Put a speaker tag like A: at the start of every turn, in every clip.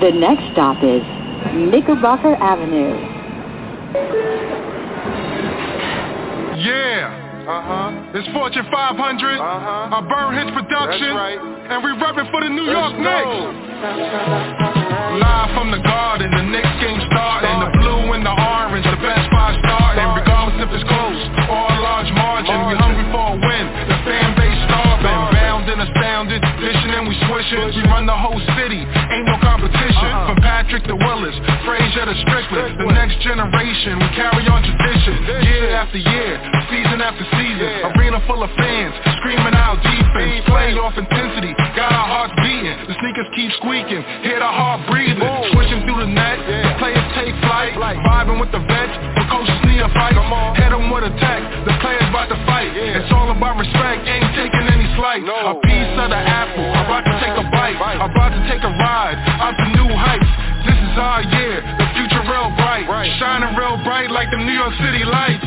A: The next stop is Knickerbocker Avenue.
B: Yeah. Uh-huh. It's Fortune 500. Uh-huh. Our Burn Hits production. That's right. And we repping for the New Let's York Knicks. Live from the garden, the Knicks game starting. The blue and the orange, the best five starting. Regardless if it's close or a large margin. We hungry for a win. The fan base starving. Bound and astounded. Dishing and we swishing. We run the whole city. Ain't no competition. From Patrick to Willis, Frazier to Strickland. The next generation. We carry on tradition. Year after year. Season after season. Arena full of fans. Screaming out defense. Playoff intensity. Got our hearts beating. The sneakers keep squeaking. Hear the heart breathing. Switching through the net. The players take flight. Vibing with the vets. The coaches need a fight. Head on with attack. The players about to fight. It's all about respect. Ain't taking any slight. A piece of the apple. About to take a bite. About to take a ride. Out to new heights. This is our year. The future real bright. Shining real bright like the New York City lights.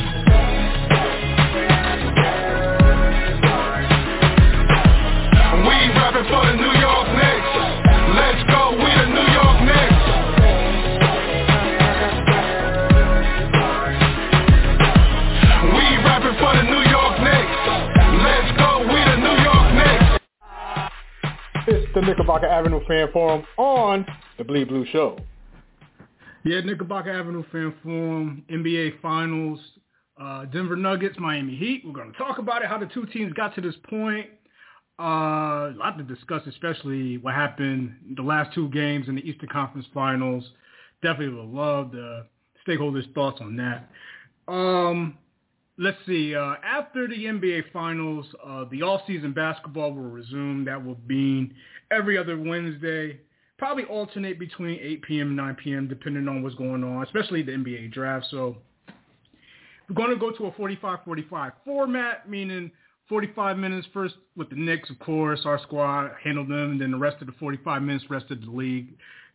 B: We rapping for the New York Knicks. Let's go, we the New York Knicks. We rapping for the New York Knicks. Let's go, we the New York Knicks.
C: It's the Knickerbocker Avenue Fan Forum on the Bleed Blue Show.
D: Yeah, Knickerbocker Avenue Fan Forum, NBA Finals, uh, Denver Nuggets, Miami Heat. We're going to talk about it, how the two teams got to this point. Uh, a lot to discuss, especially what happened the last two games in the Eastern Conference Finals. Definitely would love the stakeholders' thoughts on that. Um, let's see. Uh, after the NBA Finals, uh, the all-season basketball will resume. That will be every other Wednesday. Probably alternate between 8 p.m. and 9 p.m. depending on what's going on, especially the NBA draft. So we're going to go to a 45-45 format, meaning 45 minutes first with the Knicks, of course, our squad handled them, and then the rest of the 45 minutes rest of the league.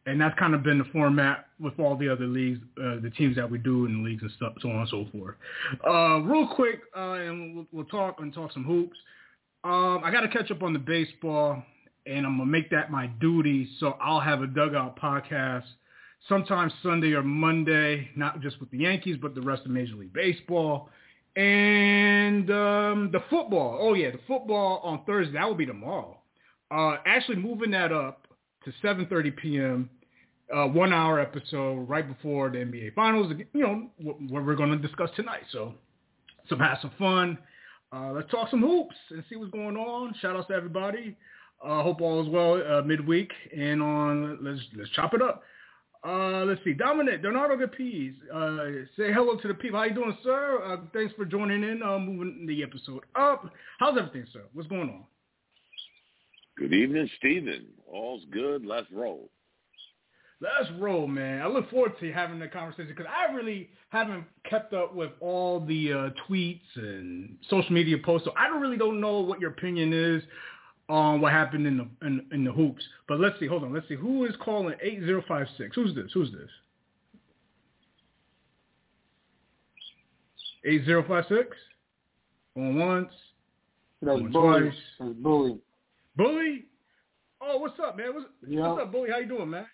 D: And that's kind of been the format with all the other leagues, uh, the teams that we do in the leagues and stuff, so on and so forth. Uh, real quick, uh, and we'll, we'll, talk and talk some hoops. Um, I got to catch up on the baseball, and I'm gonna make that my duty. So I'll have a dugout podcast sometime Sunday or Monday, not just with the Yankees, but the rest of Major League Baseball. And um, the football. Oh, yeah, the football on Thursday. That will be tomorrow. Uh, actually moving that up to 7.30 p.m., uh, one-hour episode right before the NBA Finals, you know, what, we're going to discuss tonight. So, so have some fun. Uh, let's talk some hoops and see what's going on. Shout out to everybody. Uh, hope all is well uh, midweek. And on let's let's chop it up. Uh, let's see. Dominic, Donardo Gapiz, uh, say hello to the people. How you doing, sir? Uh, thanks for joining in, uh, moving the episode up. How's everything, sir? What's going on?
E: Good evening, Stephen. All's good. Let's roll.
D: Let's roll, man. I look forward to having the conversation because I really haven't kept up with all the uh, tweets and social media posts, so I don't really don't know what your opinion is on what happened in the in, in, the hoops. But let's see. Hold on. Let's see. Who is calling eight zero five six? Who's this? Who's this? Eight zero five six. On once.
F: That's
D: on
F: bully.
D: twice.
F: That's bully.
D: Bully. Oh, what's up, man? What's,
F: Yeah.
D: what's up, bully? How you doing, man?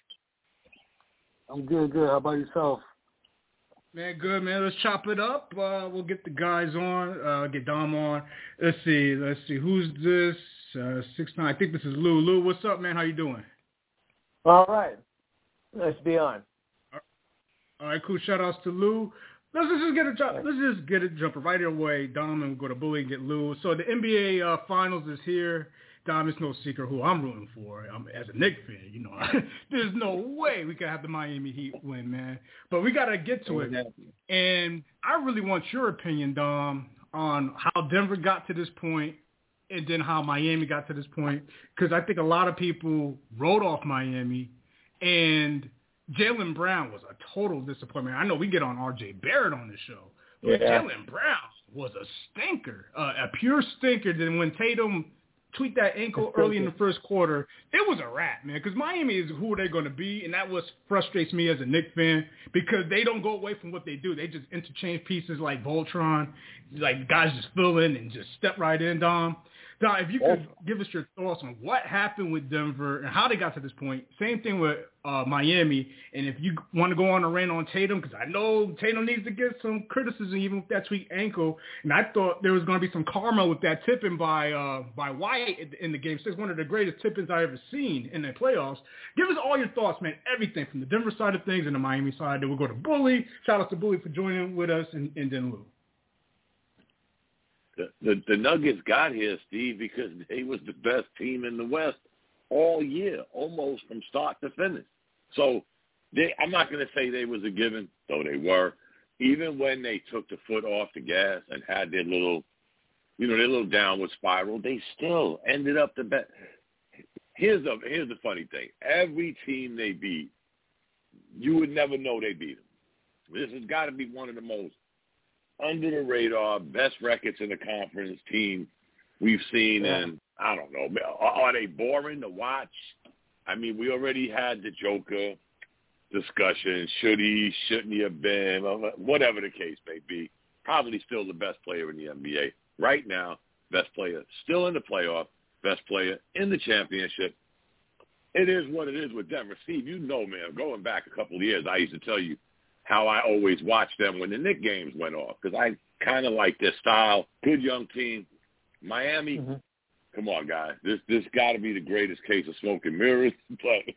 F: I'm good, good. How about yourself?
D: Man, good man. Let's chop it up. Uh, we'll get the guys on. Uh, get Dom on. Let's see. Let's see. Who's this? Uh, six nine. I think this is Lou. Lou, what's up, man? How you doing?
G: All right. Nice to be on.
D: All right, cool. Shout outs to Lou. Let's just get it. Let's just get a jumping right away. Dom and we'll go to Bully and get Lou. So the NBA uh, Finals is here. Dom, it's no secret who I'm rooting for. I'm, as a Knicks fan, you know, there's no way we could have the Miami Heat win, man. But we got to get to it. And I really want your opinion, Dom, on how Denver got to this point and then how Miami got to this point. Because I think a lot of people wrote off Miami and Jaylen Brown was a total disappointment. I know we get on R.J. Barrett on the show, but
G: Yeah.
D: Jaylen Brown was a stinker, uh, a pure stinker. Then when Tatum tweaked that ankle early in the first quarter, it was a wrap, man. Because Miami is who they're going to be, and that was frustrates me as a Knicks fan because they don't go away from what they do. They just interchange pieces like Voltron, like guys just fill in and just step right in, Dom. Don, if you could give us your thoughts on what happened with Denver and how they got to this point. Same thing with uh, Miami. And if you want to go on a rant on Tatum, because I know Tatum needs to get some criticism even with that tweaked ankle. And I thought there was going to be some karma with that tipping by uh, by White in the game six, one of the greatest tippings I've ever seen in the playoffs. Give us all your thoughts, man. Everything from the Denver side of things and the Miami side. Then we'll go to Bully. Shout out to Bully for joining with us, and, and then Lou
E: the, the Nuggets got here, Steve, because they was the best team in the West all year, almost from start to finish. So they, I'm not going to say they was a given, though they were. Even when they took the foot off the gas and had their little, you know, their little downward spiral, they still ended up the best. Here's the here's the funny thing: every team they beat, you would never know they beat them. This has got to be one of the most under the radar, best records in the conference team we've seen. And I don't know, are they boring to watch? I mean, we already had the Joker discussion. Should he, shouldn't he have been, whatever the case may be. Probably still the best player in the NBA. Right now, best player still in the playoff, best player in the championship. It is what it is with Denver. Steve, you know, man, going back a couple of years, I used to tell you how I always watched them when the Knick games went off because I kind of like their style. Good young team. Miami, mm-hmm. come on, guys. This this got to be the greatest case of smoke and mirrors, but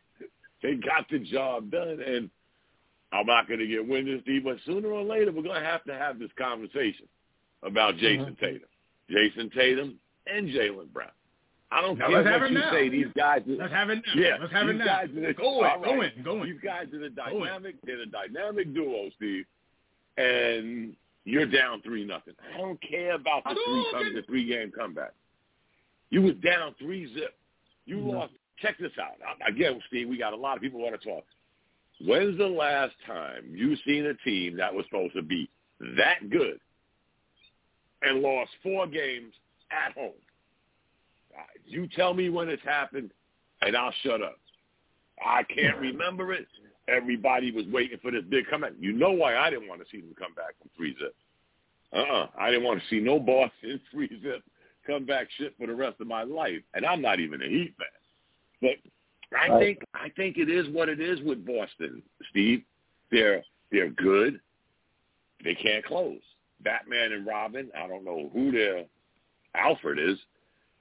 E: they got the job done. And I'm not going to get winded, Steve, but sooner or later we're going to have to have this conversation about Jayson mm-hmm. Tatum, Jayson Tatum, and Jaylen Brown. I don't
D: now,
E: care
D: what
E: you
D: now.
E: say. These guys,
D: are, let's have it now.
E: Yeah,
D: let's have it now.
E: Guys are,
D: go in,
E: go
D: in, go in.
E: These guys are the dynamic. They're the dynamic duo, Steve. And you're down three nothing. I don't care about the three come, the three game comeback. You was down three zip. You mm-hmm. lost. Check this out. Again, Steve, we got a lot of people want to talk. When's the last time you seen a team that was supposed to be that good and lost four games at home? You tell me when it's happened, and I'll shut up. I can't remember it. Everybody was waiting for this big comeback. You know why I didn't want to see them come back from three zip. Uh-uh. I didn't want to see no Boston three zip come back shit for the rest of my life. And I'm not even a Heat fan. But I think I think it is what it is with Boston, Steve. They're they're good. They can't close. Batman and Robin, I don't know who their Alfred is,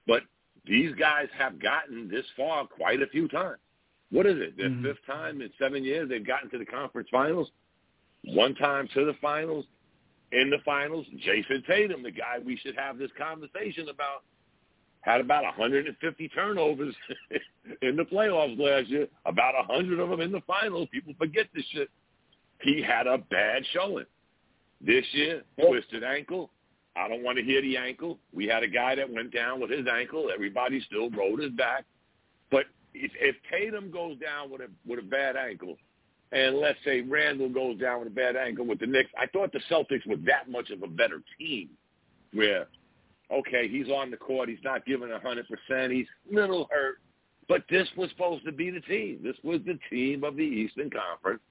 E: but these guys have gotten this far quite a few times. What is it? Their mm-hmm. fifth time in seven years they've gotten to the conference finals. One time to the finals. In the finals, Jayson Tatum, the guy we should have this conversation about, had about 150 turnovers in the playoffs last year. About 100 of them in the finals. People forget this shit. He had a bad showing. This year, twisted ankle, I don't want to hear the ankle. We had a guy that went down with his ankle. Everybody still rode his back. But if, if Tatum goes down with a with a bad ankle, and let's say Randle goes down with a bad ankle with the Knicks, I thought the Celtics were that much of a better team. Where, okay, he's on the court, he's not giving a hundred percent, he's a little hurt, but this was supposed to be the team. This was the team of the Eastern Conference.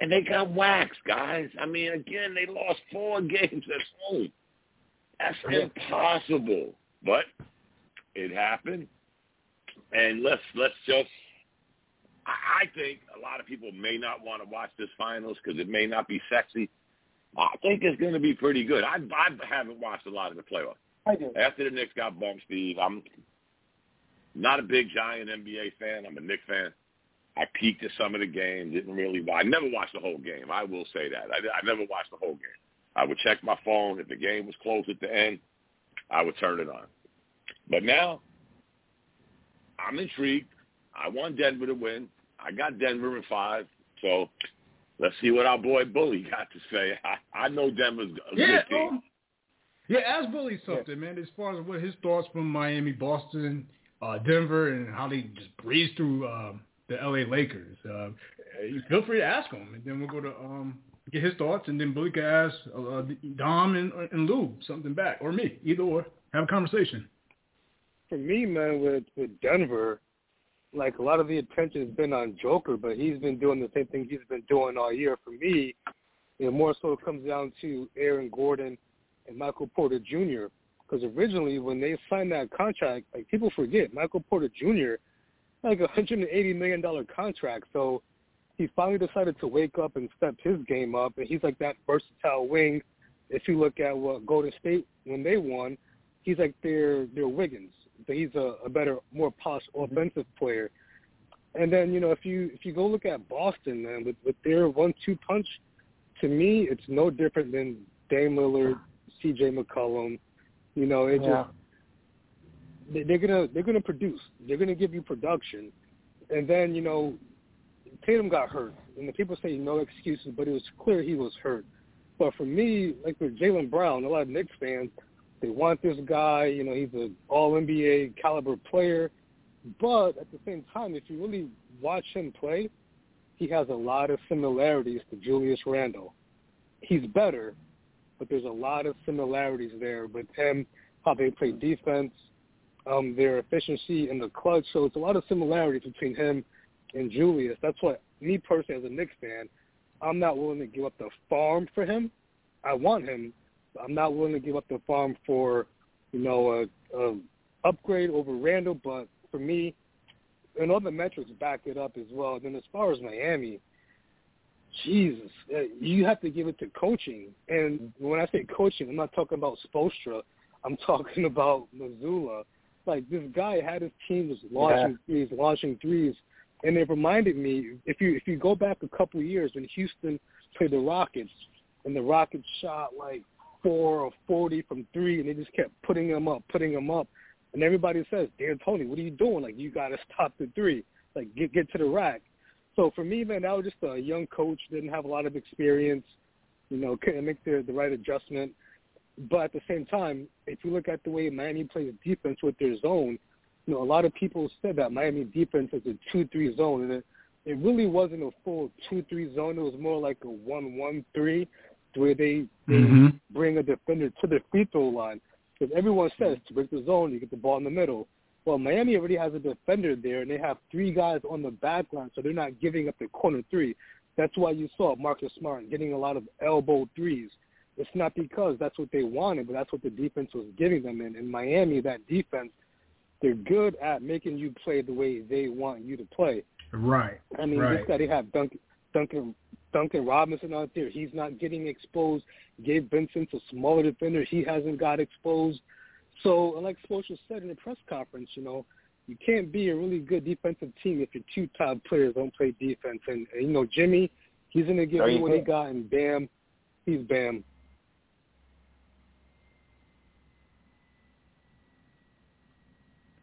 E: And they got waxed, guys. I mean, again, they lost four games at home. That's impossible. But it happened. And let's let's just I think a lot of people may not want to watch this finals because it may not be sexy. I think it's going to be pretty good. I I haven't watched a lot of the playoffs.
F: I do.
E: After the Knicks got bumped, Steve, I'm not a big giant NBA fan. I'm a Knicks fan. I peeked at some of the games. Didn't really. I never watched the whole game. I will say that. I, I never watched the whole game. I would check my phone. If the game was close at the end, I would turn it on. But now, I'm intrigued. I want Denver to win. I got Denver in five. So let's see what our boy Bully got to say. I, I know Denver's a
D: yeah,
E: good team.
D: Um, yeah, ask Bully something, yeah. man, as far as what his thoughts from Miami, Boston, uh, Denver, and how they just breezed through uh, the L.A. Lakers. Uh, feel free to ask him, and then we'll go to um, get his thoughts, and then Billy can ask uh, Dom and, and Lou something back, or me, either or. Have a conversation.
F: For me, man, with with Denver, like a lot of the attention has been on Joker, but he's been doing the same thing he's been doing all year. For me, it more so comes down to Aaron Gordon and Michael Porter Jr. Because originally, when they signed that contract, like people forget, Michael Porter Jr. like a hundred and eighty million dollar contract. So he finally decided to wake up and step his game up, and he's like that versatile wing. If you look at what Golden State when they won, he's like their their Wiggins. He's a, a better, more polished mm-hmm. offensive player. And then you know if you if you go look at Boston, man, with with their one-two punch, to me it's no different than Dame Lillard, C.J. McCollum. You know, it
G: Yeah.
F: just they're gonna they're gonna produce. They're gonna give you production, and then you know Tatum got hurt, and the people say no excuses, but it was clear he was hurt. But for me, like with Jaylen Brown, a lot of Knicks fans, they want this guy. You know, he's an All NBA caliber player, but at the same time, if you really watch him play, he has a lot of similarities to Julius Randle. He's better, but there's a lot of similarities there with him, how they play defense, um, their efficiency in the clutch. So it's a lot of similarities between him and Julius. That's what me personally, as a Knicks fan, I'm not willing to give up the farm for him. I want him. But I'm not willing to give up the farm for, you know, a, a upgrade over Randle. But for me, and all the metrics back it up as well. And then as far as Miami, Jesus, uh, you have to give it to coaching. And when I say coaching, I'm not talking about Spoelstra. I'm talking about Mazzulla. Like this guy had his team just launching threes, launching threes, and it reminded me if you if you go back a couple of years when Houston played the Rockets, and the Rockets shot like four or forty from three, and they just kept putting them up, putting them up, and everybody says, "D'Antoni, what are you doing? Like you got to stop the three, like get get to the rack." So for me, man, that was just a young coach, didn't have a lot of experience, you know, couldn't make the the right adjustment. But at the same time, if you look at the way Miami plays defense with their zone, you know, a lot of people said that Miami defense is a two-three zone, and it, it really wasn't a full two-three zone. It was more like a one-one-three, where they, they
D: Mhm.
F: bring a defender to the free throw line. Because everyone says to break the zone, you get the ball in the middle. Well, Miami already has a defender there, and they have three guys on the back line, so they're not giving up the corner three. That's why you saw Marcus Smart getting a lot of elbow threes. It's not because that's what they wanted, but that's what the defense was giving them. And in Miami, that defense, they're good at making you play the way they want you to play.
D: Right.
F: I mean,
D: right.
F: this guy, they have Duncan, Duncan, Duncan Robinson out there. He's not getting exposed. Gabe Vincent's a smaller defender. He hasn't got exposed. So, and like Spoelstra said in the press conference, you know, you can't be a really good defensive team if your two top players don't play defense. And, and you know, Jimmy, he's going to give
G: No,
F: you
G: you
F: what he got, and Bam, he's Bam.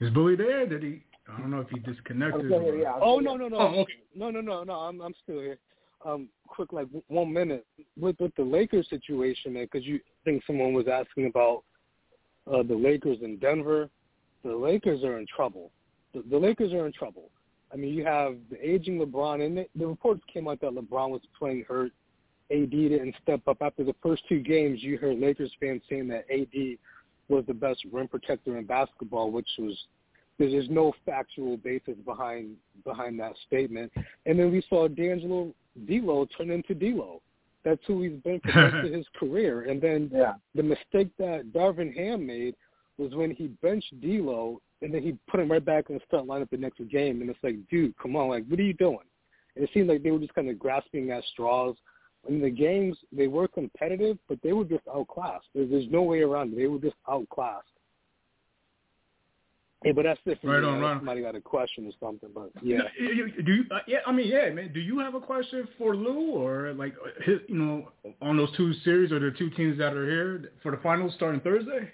D: Is Bully there? Did he? I don't know if he disconnected.
G: still here,
D: or-
G: yeah.
F: Oh no no no
D: Oh, okay.
F: no no no no I'm I'm still here. Um, quick like w- one minute with with the Lakers situation, man, because you think someone was asking about uh, the Lakers in Denver. The Lakers are in trouble. The, the Lakers are in trouble. I mean, you have the aging LeBron, and the, the reports came out that LeBron was playing hurt. AD didn't step up after the first two games. You heard Lakers fans saying that AD was the best rim protector in basketball, which was there's, no factual basis behind behind that statement. And then we saw D'Angelo D'Lo turn into D'Lo. That's who he's been for most of his career. And then
G: Yeah.
F: the mistake that Darvin Ham made was when he benched D'Lo and then he put him right back in the start lineup the next game. And it's like, dude, come on, like, what are you doing? And it seemed like they were just kind of grasping at straws. In the games, they were competitive, but they were just outclassed. There's, there's no way around it. They were just outclassed. Hey, but that's it for
D: Right
F: me.
D: on,
F: Unless
D: right.
F: Somebody got a question or something, but yeah.
D: You- you- Do you? Uh, yeah, I mean, yeah, man. Do you have a question for Lou, or like, his, you know, on those two series or the two teams that are here for the finals starting Thursday?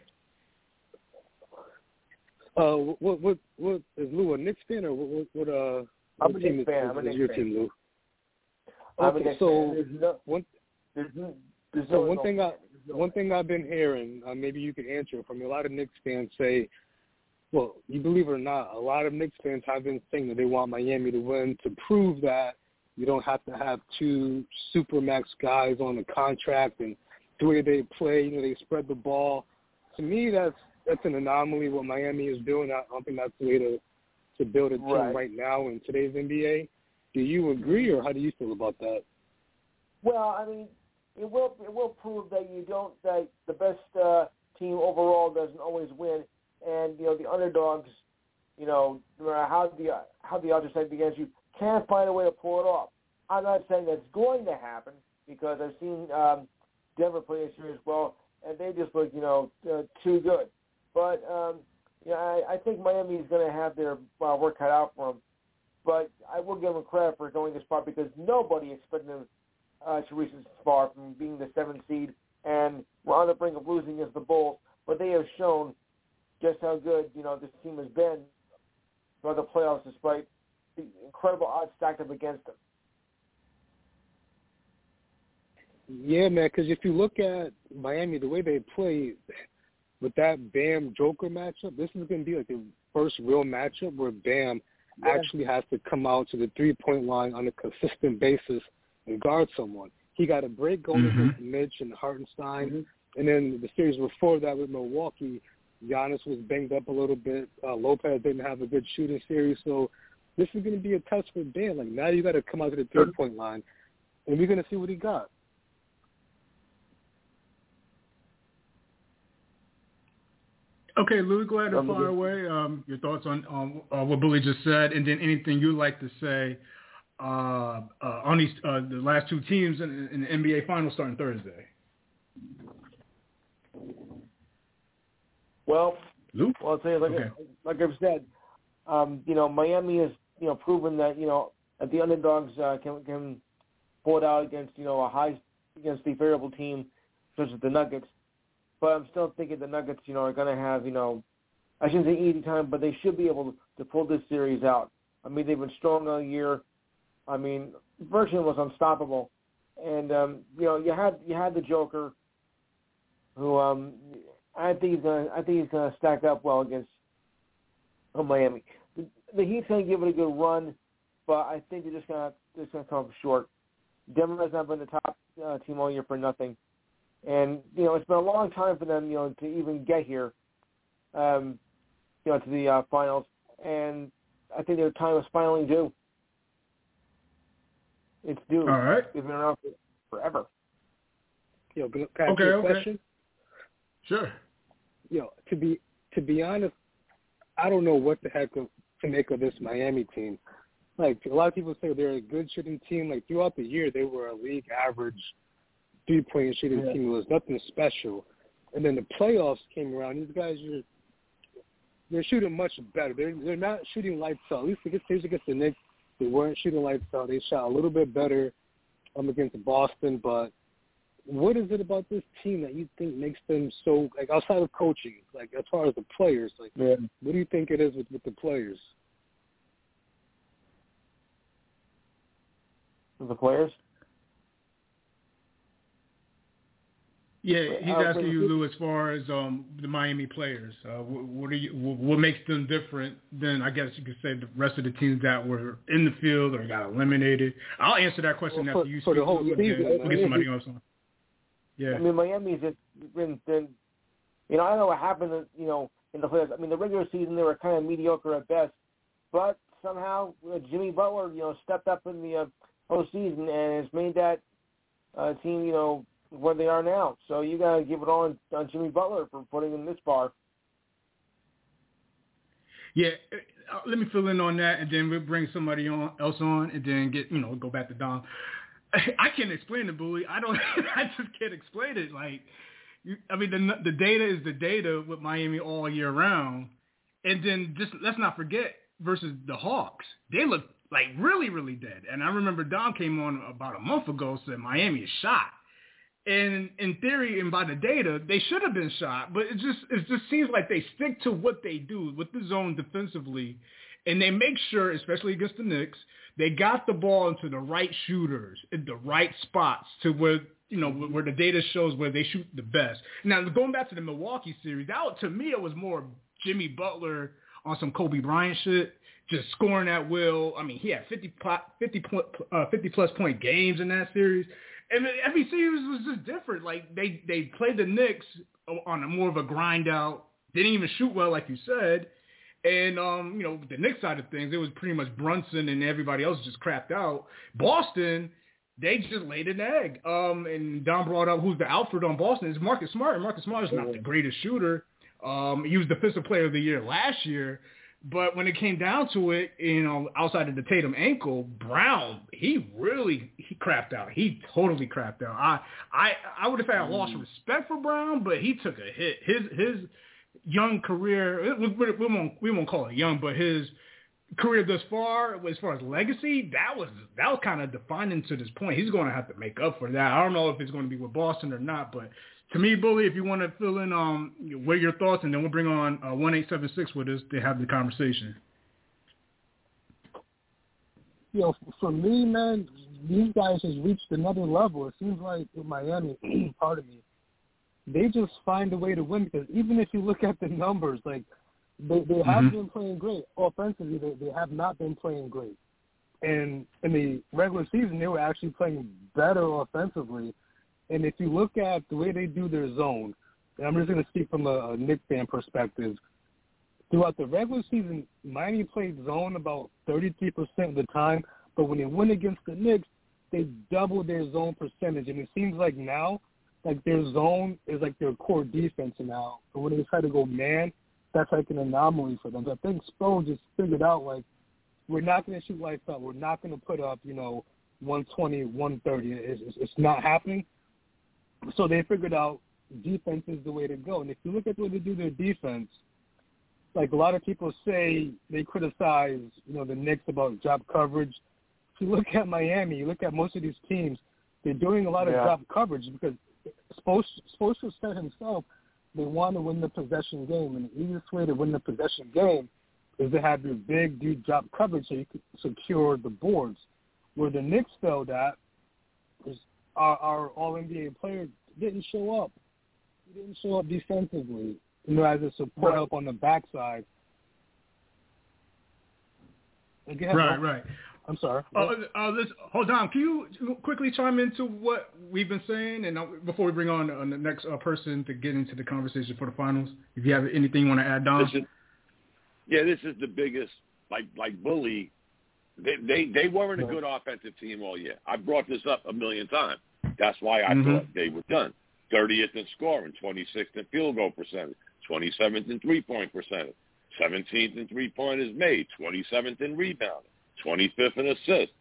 F: Uh, what what what is Lou a Knicks fan or what what, what uh?
G: I'm
F: what
G: a
F: team
G: Knicks
F: is.
G: I'm a Knicks
F: your
G: fan.
F: team, Lou? Okay, so.
G: There's no,
F: one
G: there's no, there's
F: So
G: no
F: one thing I one thing I've been hearing, uh, maybe you could answer from. A lot of Knicks fans say, well, you believe it or not, a lot of Knicks fans have been saying that they want Miami to win to prove that you don't have to have two supermax guys on the contract and the way they play, you know, they spread the ball. To me, that's that's an anomaly what Miami is doing. I don't think that's the way to to build a team
G: Right.
F: right now in today's NBA. Do you agree, or how do you feel about that?
G: Well, I mean, it will it will prove that you don't that the best uh, team overall doesn't always win, and you know the underdogs, you know, no matter how the how the are set against you, can't find a way to pull it off. I'm not saying that's going to happen because I've seen um, Denver play a series well, and they just look, you know, uh, too good. But um, yeah, I, I think is going to have their uh, work cut out for them. But I will give them credit for going this far because nobody expected them uh, to reach this far from being the seventh seed, and we're on the brink of losing against the Bulls. But they have shown just how good you know this team has been throughout the playoffs, despite the incredible odds stacked up against them.
F: Yeah, man. Because if you look at Miami, the way they play with that Bam Joker matchup, this is going to be like the first real matchup where Bam actually has to come out to the three point line on a consistent basis and guard someone. He got a break going mm-hmm. against Mitch and Hartenstein, mm-hmm. and then the series before that with Milwaukee, Giannis was banged up a little bit. Uh, Lopez didn't have a good shooting series, so this is going to be a test for Bam. Like now, you got to come out to the three point line, and we're going to see what he got.
D: Okay, Louis, go ahead and fire away um, your thoughts on, on uh, what Billy just said, and then anything you'd like to say uh, uh, on these uh, the last two teams in, in, the NBA Finals starting Thursday.
G: Well,
D: Luke?
G: well, I'll say like
D: okay.
G: like I've said, um, you know, Miami has you know proven that you know that the underdogs uh, can can pull it out against you know a high against the variable team such as the Nuggets. But I'm still thinking the Nuggets, you know, are going to have, you know, I shouldn't say easy time, but they should be able to pull this series out. I mean, they've been strong all year. I mean, virtually was unstoppable. And um, you know, you had you had the Joker, who um, I think he's gonna I think he's gonna stack up well against uh, Miami. The, the Heat's gonna give it a good run, but I think they're just gonna just gonna come up short. Denver has not been the top uh, team all year for nothing. And you know, it's been a long time for them, you know, to even get here, um, you know, to the uh, finals. And I think their time is finally due. It's due.
D: All right.
G: They've been around for forever.
F: Yo, can I
D: okay,
F: a
D: okay.
F: question?
D: Sure.
F: know, to be to be honest, I don't know what the heck of, to make of this Miami team. Like a lot of people say they're a good shooting team. Like throughout the year, they were a league average three point shooting yeah. team. It was nothing special. And then the playoffs came around. These guys are they're shooting much better. They're they're not shooting lights out. At least against against the Knicks, they weren't shooting lights out. They shot a little bit better um against Boston, but what is it about this team that you think makes them so like outside of coaching, like as far as the players, like yeah. what do you think it is with, with the players?
G: The players?
D: Yeah, he's asking you, Lou, as far as um, the Miami players. Uh, what, what, are you? What makes them different than I guess you could say the rest of the teams that were in the field or got eliminated? I'll answer that question
F: well,
D: after you
F: speak.
D: For
F: the whole season,
D: we'll get somebody else on. Yeah.
G: I mean, Miami's been, been, you know, I don't know what happened, you know, in the playoffs. I mean, the regular season they were kind of mediocre at best, but somehow uh, Jimmy Butler, you know, stepped up in the uh, postseason and has made that uh, team, you know, where they are now. So you got to give it on on Jimmy Butler for putting them this bar.
D: Yeah, uh, let me fill in on that, and then we'll bring somebody on, else on, and then get you know go back to Dom. I can't explain the bully. I don't. I just can't explain it. Like, you, I mean, the the data is the data with Miami all year round, and then just let's not forget versus the Hawks. They look like really, really dead. And I remember Dom came on about a month ago said Miami is shot. And in theory and by the data, they should have been shot, but it just it just seems like they stick to what they do with the zone defensively, and they make sure, especially against the Knicks, they got the ball into the right shooters in the right spots to where you know where the data shows where they shoot the best. Now going back to the Milwaukee series, that to me it was more Jimmy Butler on some Kobe Bryant shit, just scoring at will. I mean, he had 50, 50, point, uh, 50 plus point games in that series and every series was just different. Like they they played the Knicks on a more of a grind out. Didn't even shoot well, like you said. And um, you know, the Knicks side of things, it was pretty much Brunson and everybody else just crapped out. Boston, they just laid an egg. Um, and Don brought up who's the Alfred on Boston is Marcus Smart. And Marcus Smart is not the greatest shooter. Um, he was defensive player of the year last year. But when it came down to it, you know, outside of the Tatum ankle, Brown, he really he crapped out. He totally crapped out. I I I would have had lost mm. respect for Brown, but he took a hit. His his young career, we, we won't we won't call it young, but his career thus far, as far as legacy, that was that was kind of defining to this point. He's going to have to make up for that. I don't know if it's going to be with Boston or not, but to me, Bully, if you want to fill in um what are your thoughts, and then we'll bring on uh, one eight seven six with us to have the conversation.
F: You know, for me, man, these guys has reached another level. It seems like with Miami, part of me, they just find a way to win because even if you look at the numbers, like they they have
D: Mhm.
F: been playing great offensively. They they have not been playing great, and in the regular season they were actually playing better offensively. And if you look at the way they do their zone, and I'm just going to speak from a, a Knicks fan perspective. Throughout the regular season, Miami played zone about 33% of the time, but when they win against the Knicks, they double their zone percentage. And it seems like now, like their zone is like their core defense now. But when they try to go man, that's like an anomaly for them. So I think Spo just figured out like we're not going to shoot lights out. We're not going to put up you know 120, 130. It's, it's, it's not happening. So they figured out defense is the way to go. And if you look at the way they do their defense, like a lot of people say they criticize, you know, the Knicks about drop coverage. If you look at Miami, you look at most of these teams, they're doing a lot of
G: Yeah.
F: drop coverage because Spoelstra said himself they want to win the possession game, and the easiest way to win the possession game is to have your big deep drop coverage so you can secure the boards. Where the Knicks failed at is our, our All NBA player didn't show up. He didn't show up defensively, you know, as a support
D: Right.
F: help on the backside. Again,
D: Right, right.
F: I'm sorry.
D: Uh, uh, let's, hold on. Can you quickly chime into what we've been saying, and uh, before we bring on uh, the next uh, person to get into the conversation for the finals, if you have anything you want to add, Don.
E: This is, yeah, this is the biggest, like like bully. They they they weren't a good offensive team all year. I brought this up a million times. That's why I
D: Mhm.
E: thought they were done. 30th in scoring, 26th in field goal percentage, 27th in three-point percentage, 17th in three-pointers made, 27th in rebounding, 25th in assists.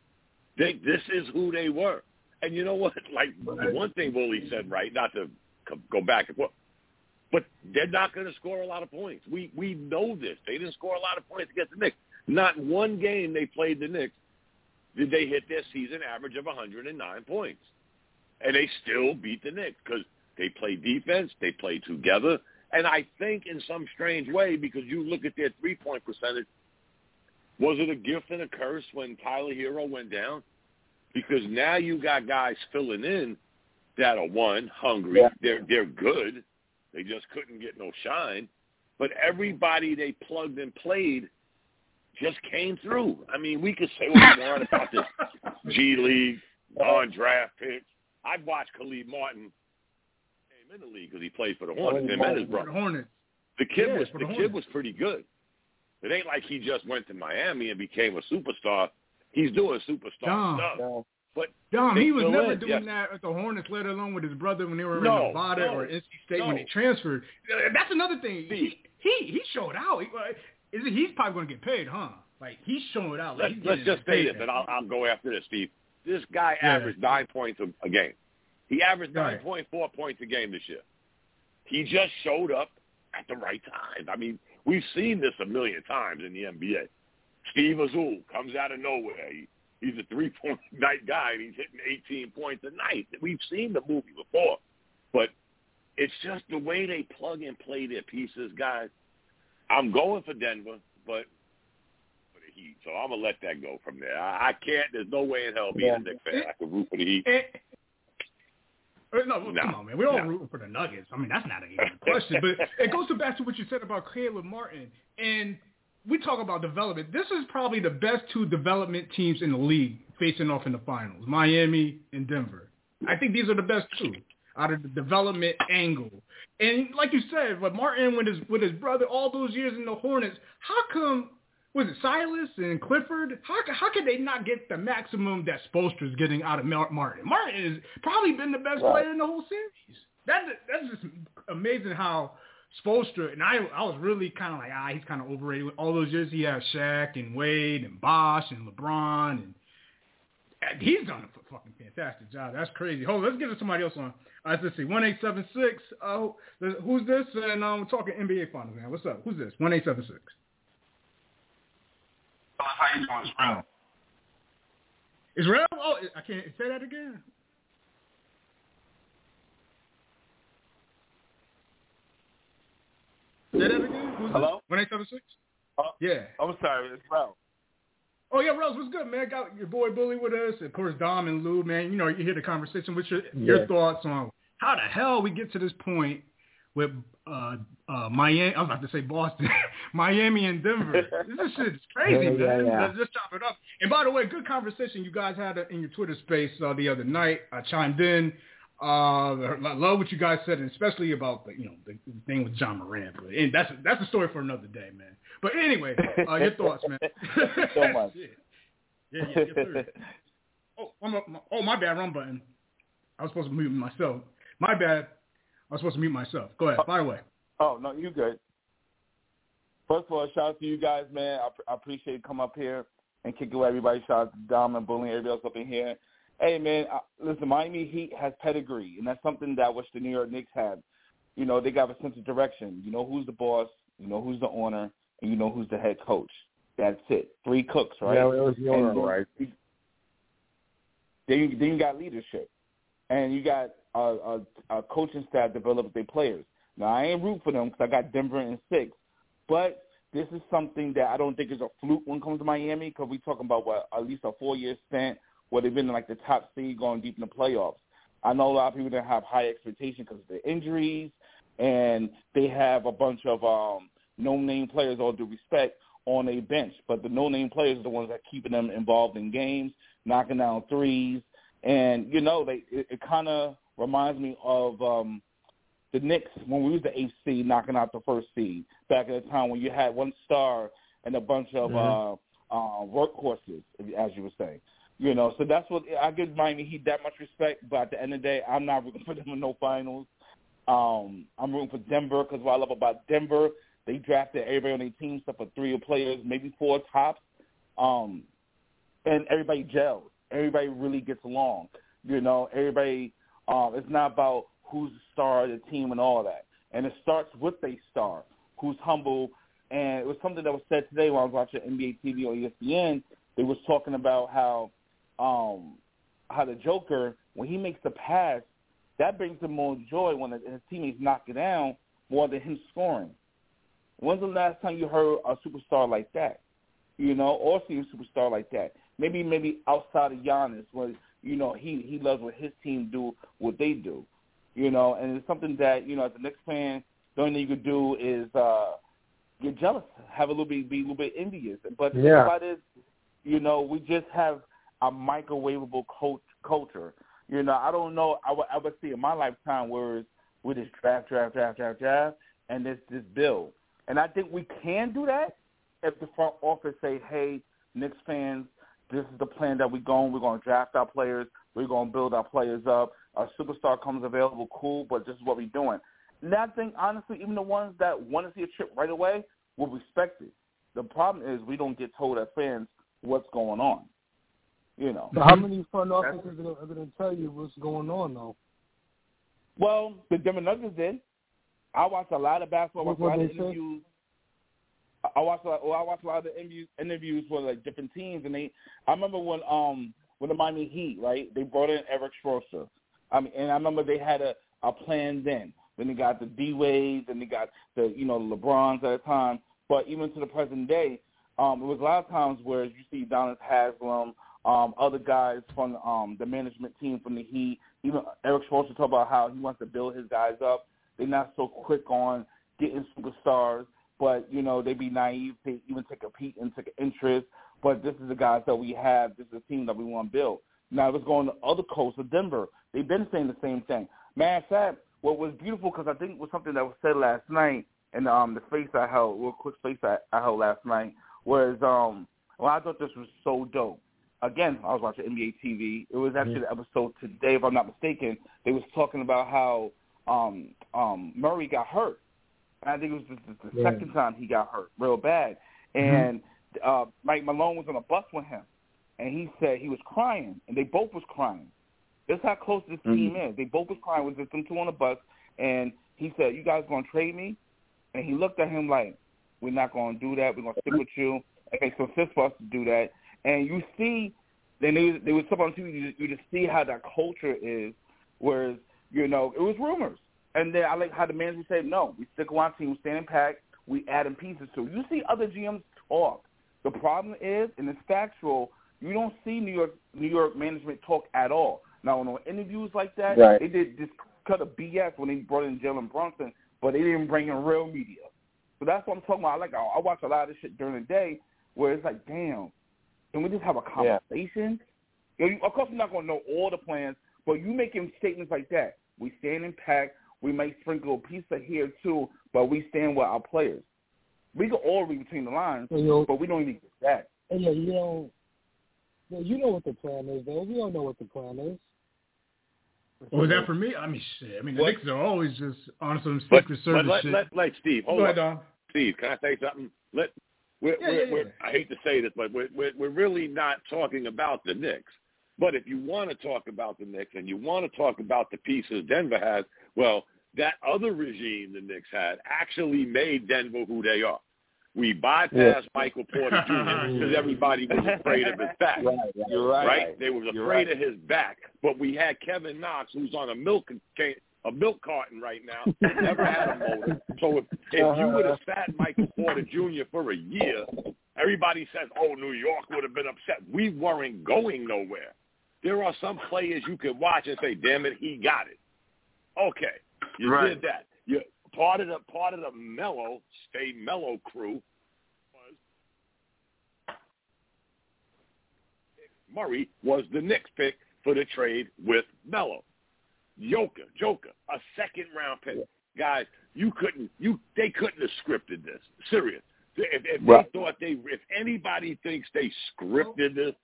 E: They, this is who they were. And you know what? Like one thing Wooly said, right? Not to go back and forth, but they're not going to score a lot of points. We we know this. They didn't score a lot of points against the Knicks. Not one game they played the Knicks did they hit their season average of 109 points, and they still beat the Knicks because they play defense, they play together, and I think in some strange way because you look at their three point percentage. Was it a gift and a curse when Tyler Herro went down? Because now you got guys filling in that are one hungry. They're they're good. They just couldn't get no shine. But everybody they plugged and played just came through. I mean, we could say what we want about this G League on draft picks. I've watched Khalid Martin came in the league because he played for the Hornets. Him and his
D: For the
E: brother.
D: Hornets.
E: The kid
D: Yeah,
E: was the,
D: the
E: kid was pretty good. It ain't like he just went to Miami and became a superstar. He's doing superstar
D: Dom.
E: stuff.
G: No.
E: But
D: Dom, he was never
E: in,
D: doing
E: yes.
D: that at the Hornets, let alone with his brother when they were
E: No,
D: in Nevada
E: no,
D: or NC State when
E: no.
D: they transferred. Uh, That's another thing.
E: Steve.
D: He he he showed out. He, is it, he's probably going to get paid, huh? Like he's showing it out. Like
E: let's,
D: he's
E: let's just say this, and I'll, I'll go after this, Steve. This guy
D: Yeah.
E: averaged nine points a, a game. He averaged nine point four points a game this year. He just showed up at the right time. I mean, we've seen this a million times in the NBA. Steve Azul comes out of nowhere. He, he's a three-point night guy, and he's hitting 18 points a night. We've seen the movie before, but it's just the way they plug and play their pieces, guys. I'm going for Denver, but for the Heat, so I'm gonna let that go from there. I, I can't. There's no way in hell being
G: Yeah.
E: a Knicks fan I could root for the Heat.
D: Eh, uh, no,
E: No.
D: come on, man. We're all
E: No.
D: rooting for the Nuggets. I mean, that's not even a question. But it goes to back to what you said about Caleb Martin. And we talk about development. This is probably the best two development teams in the league facing off in the finals, Miami and Denver. I think these are the best two out of the development angle. And like you said, but Martin with his with his brother all those years in the Hornets, how come was it Silas and Clifford? How how could they not get the maximum that Spoelstra's getting out of Martin? Martin has probably been the best right. player in the whole series. That that's just amazing how Spoelstra and I I was really kind of like ah he's kind of overrated. With all those years he had Shaq and Wade and Bosh and LeBron and he's done a fucking fantastic job. That's crazy. Hold, on, let's get to somebody else on. Uh, let's see, one eight seven six. Uh, who's this? And um, we're talking NBA Finals, man. What's up? Who's this? One eight seven six.
H: How you doing, Israel?
D: Israel? Oh, I can't say that again. Say that again. Who's
H: Hello.
D: One eight seven six.
H: Uh,
D: yeah.
H: I'm sorry, it's Ralph.
D: Oh yeah, Rose, what's good, man? Got your boy Bully with us, of course Dom and Lou, man. You know, you hear the conversation. What's your yeah. your thoughts on how the hell we get to this point with uh, uh, Miami. I was about to say Boston, Miami and Denver. this shit is crazy, yeah, man. Yeah. Let's just chop it up. And by the way, good conversation you guys had in your Twitter space uh, the other night. I chimed in. Uh, I love what you guys said, and especially about the you know the, the thing with Ja Morant. But and that's that's a story for another day, man. But anyway, uh, your thoughts, man.
H: so much.
D: yeah, yeah, yeah. oh, I'm a, my, oh, my bad, wrong button. I was supposed to mute myself. My bad. I was supposed to mute myself. Go ahead. By the way.
H: Oh no, you good. First of all, shout out to you guys, man. I, I appreciate you come up here and kick it with everybody. Shout out to Dom and Bullying, everybody else up in here. Hey, man, I, listen, Miami Heat has pedigree, and that's something that I wish the New York Knicks had. You know, they got a sense of direction. You know who's the boss, you know who's the owner, and you know who's the head coach. That's it. Three cooks, right?
F: Yeah, it was the owner, right?
H: Then you, then you got leadership, and you got a, a, a coaching staff develop their players. Now I ain't root for them because I got Denver in six, but this is something that I don't think is a fluke when it comes to Miami because we're talking about what at least a four year stint where they've been in like the top seed going deep in the playoffs. I know a lot of people didn't have high expectations because of the injuries, and they have a bunch of um, no-name players, all due respect, on a bench. But the no-name players are the ones that are keeping them involved in games, knocking down threes, and you know, they it, it kind of reminds me of um, the Knicks when we was the seed knocking out the first seed back at the time when you had one star and a bunch of mm-hmm. uh, uh, workhorses, as you would say. You know, so that's what I give Miami Heat that much respect. But at the end of the day, I'm not rooting for them in no finals. Um, I'm rooting for Denver because what I love about Denver, they drafted everybody on their team except for three players, maybe four tops, um, and everybody gels. Everybody really gets along. You know, everybody um, it's not about who's the star of the team and all that. And it starts with a star who's humble. And it was something that was said today when I was watching NBA TV on ESPN. They was talking about how um, how the Joker, when he makes the pass, that brings him more joy when his teammates knock it down more than him scoring. When's the last time you heard a superstar like that? You know, or see a superstar like that? Maybe maybe outside of Giannis, where you know, he he loves what his team do, what they do, you know, and it's something that you know, as a Knicks fan, the only thing you could do is uh get jealous, have a little bit, be a little bit envious. But the
F: yeah.
H: thing about it is, you know, we just have a microwavable cult- culture. You know, I don't know. I would, I would see in my lifetime where we just draft, draft, draft, draft, draft, and this this bill. And I think we can do that if the front office say, "Hey, Knicks fans, this is the plan that we're going. We're going to draft our players. We're going to build our players up. A superstar comes available, cool, but this is what we're doing. And I think, honestly, even the ones that want to see a trip right away will respect it. The problem is we don't get told as fans what's going on. You know.
F: But how many front offices are going to tell you what's going on, though?
H: Well, the Denver Nuggets did. I watched a lot of basketball.
F: What,
H: watched a lot
F: of
H: interviews. I watched a, lot, well, I watched a lot of the interviews, interviews for like different teams, and they. I remember when um when the Miami Heat right they brought in Erik Spoelstra. I mean, and I remember they had a a plan then. Then they got the D Wades, and they got the you know LeBrons at the time. But even to the present day, um, it was a lot of times where you see Donis Haslem, um, other guys from um, the management team from the Heat, even Erik Spoelstra talk about how he wants to build his guys up. They're not so quick on getting superstars but you know they'd be naive to even take a peek and take an interest. But this is the guys that we have. This is a team that we want to build. Now let's go on the other coast of Denver. They've been saying the same thing. Man, fact, what was beautiful because I think it was something that was said last night in um, the space I held, real quick space I, I held last night was um well I thought this was so dope. Again, I was watching NBA TV. It was actually the episode today, if I'm not mistaken. They was talking about how um um Murray got hurt. I think it was the, the,
F: Yeah.
H: second time he got hurt real bad. And uh Mike Malone was on a bus with him, and he said he was crying, and they both was crying. That's how close this team is. They both was crying with just them two on the bus, and he said, "You guys gonna trade me?" And he looked at him like, "We're not gonna do that. We're gonna stick with you." It makes some sense for us to do that. And you see, then they they was stuff on TV. You, you just see how that culture is. Whereas you know it was rumors, and then I like how the manager said, "No, we stick with our team, we standing packed, we adding pieces to." it." You see other GMs talk. The problem is, and it's factual, you don't see New York New York management talk at all. Now, on interviews like that,
G: Right.
H: they did this cut of BS when they brought in Jalen Brunson, but they didn't bring in real media. So that's what I'm talking about. I like I, watch a lot of this shit during the day where it's like, damn, can we just have a
G: Yeah.
H: conversation? You know, of course, we're not going to know all the plans, but you making statements like that. We stand in pack. We may sprinkle a piece of here too, but we stand with our players. We can all read between the lines,
F: So, yo,
H: but we don't even get that.
F: and yeah, you know, yeah, you know what the plan is, though. We all know what the plan is.
D: Was that for me? I mean, shit. I mean, the
E: What?
D: Knicks are always just on some
E: But,
D: secret
E: but
D: service
E: let,
D: shit.
E: let, let Steve, hold
D: Go
E: on.
D: ahead, Don.
E: Steve, can I say something? Let we're,
D: Yeah,
E: we're,
D: yeah, yeah.
E: we're, I hate to say this, but we're, we're we're really not talking about the Knicks. But if you want to talk about the Knicks and you want to talk about the pieces Denver has, well, that other regime the Knicks had actually made Denver who they are. We bypassed Michael Porter Jr. because everybody was afraid of his back.
H: You're right.
E: right? They
H: were
E: afraid
H: right.
E: of his back. But we had Kevin Knox, who's on a milk can, a milk carton right now, never had a motor. So if, if you would have sat Michael Porter Jr. for a year, everybody says, "Oh, New York would have been upset." We weren't going nowhere. There are some players you can watch and say, "Damn it, he got it." Okay, you
H: Right.
E: did that. You part of the part of the mellow, stay mellow crew was Murray was the next pick for the trade with Melo. Joker, Joker, a second round pick. Guys, you couldn't you they couldn't have scripted this. Serious. If, if
G: Right.
E: they thought they if anybody thinks they scripted this,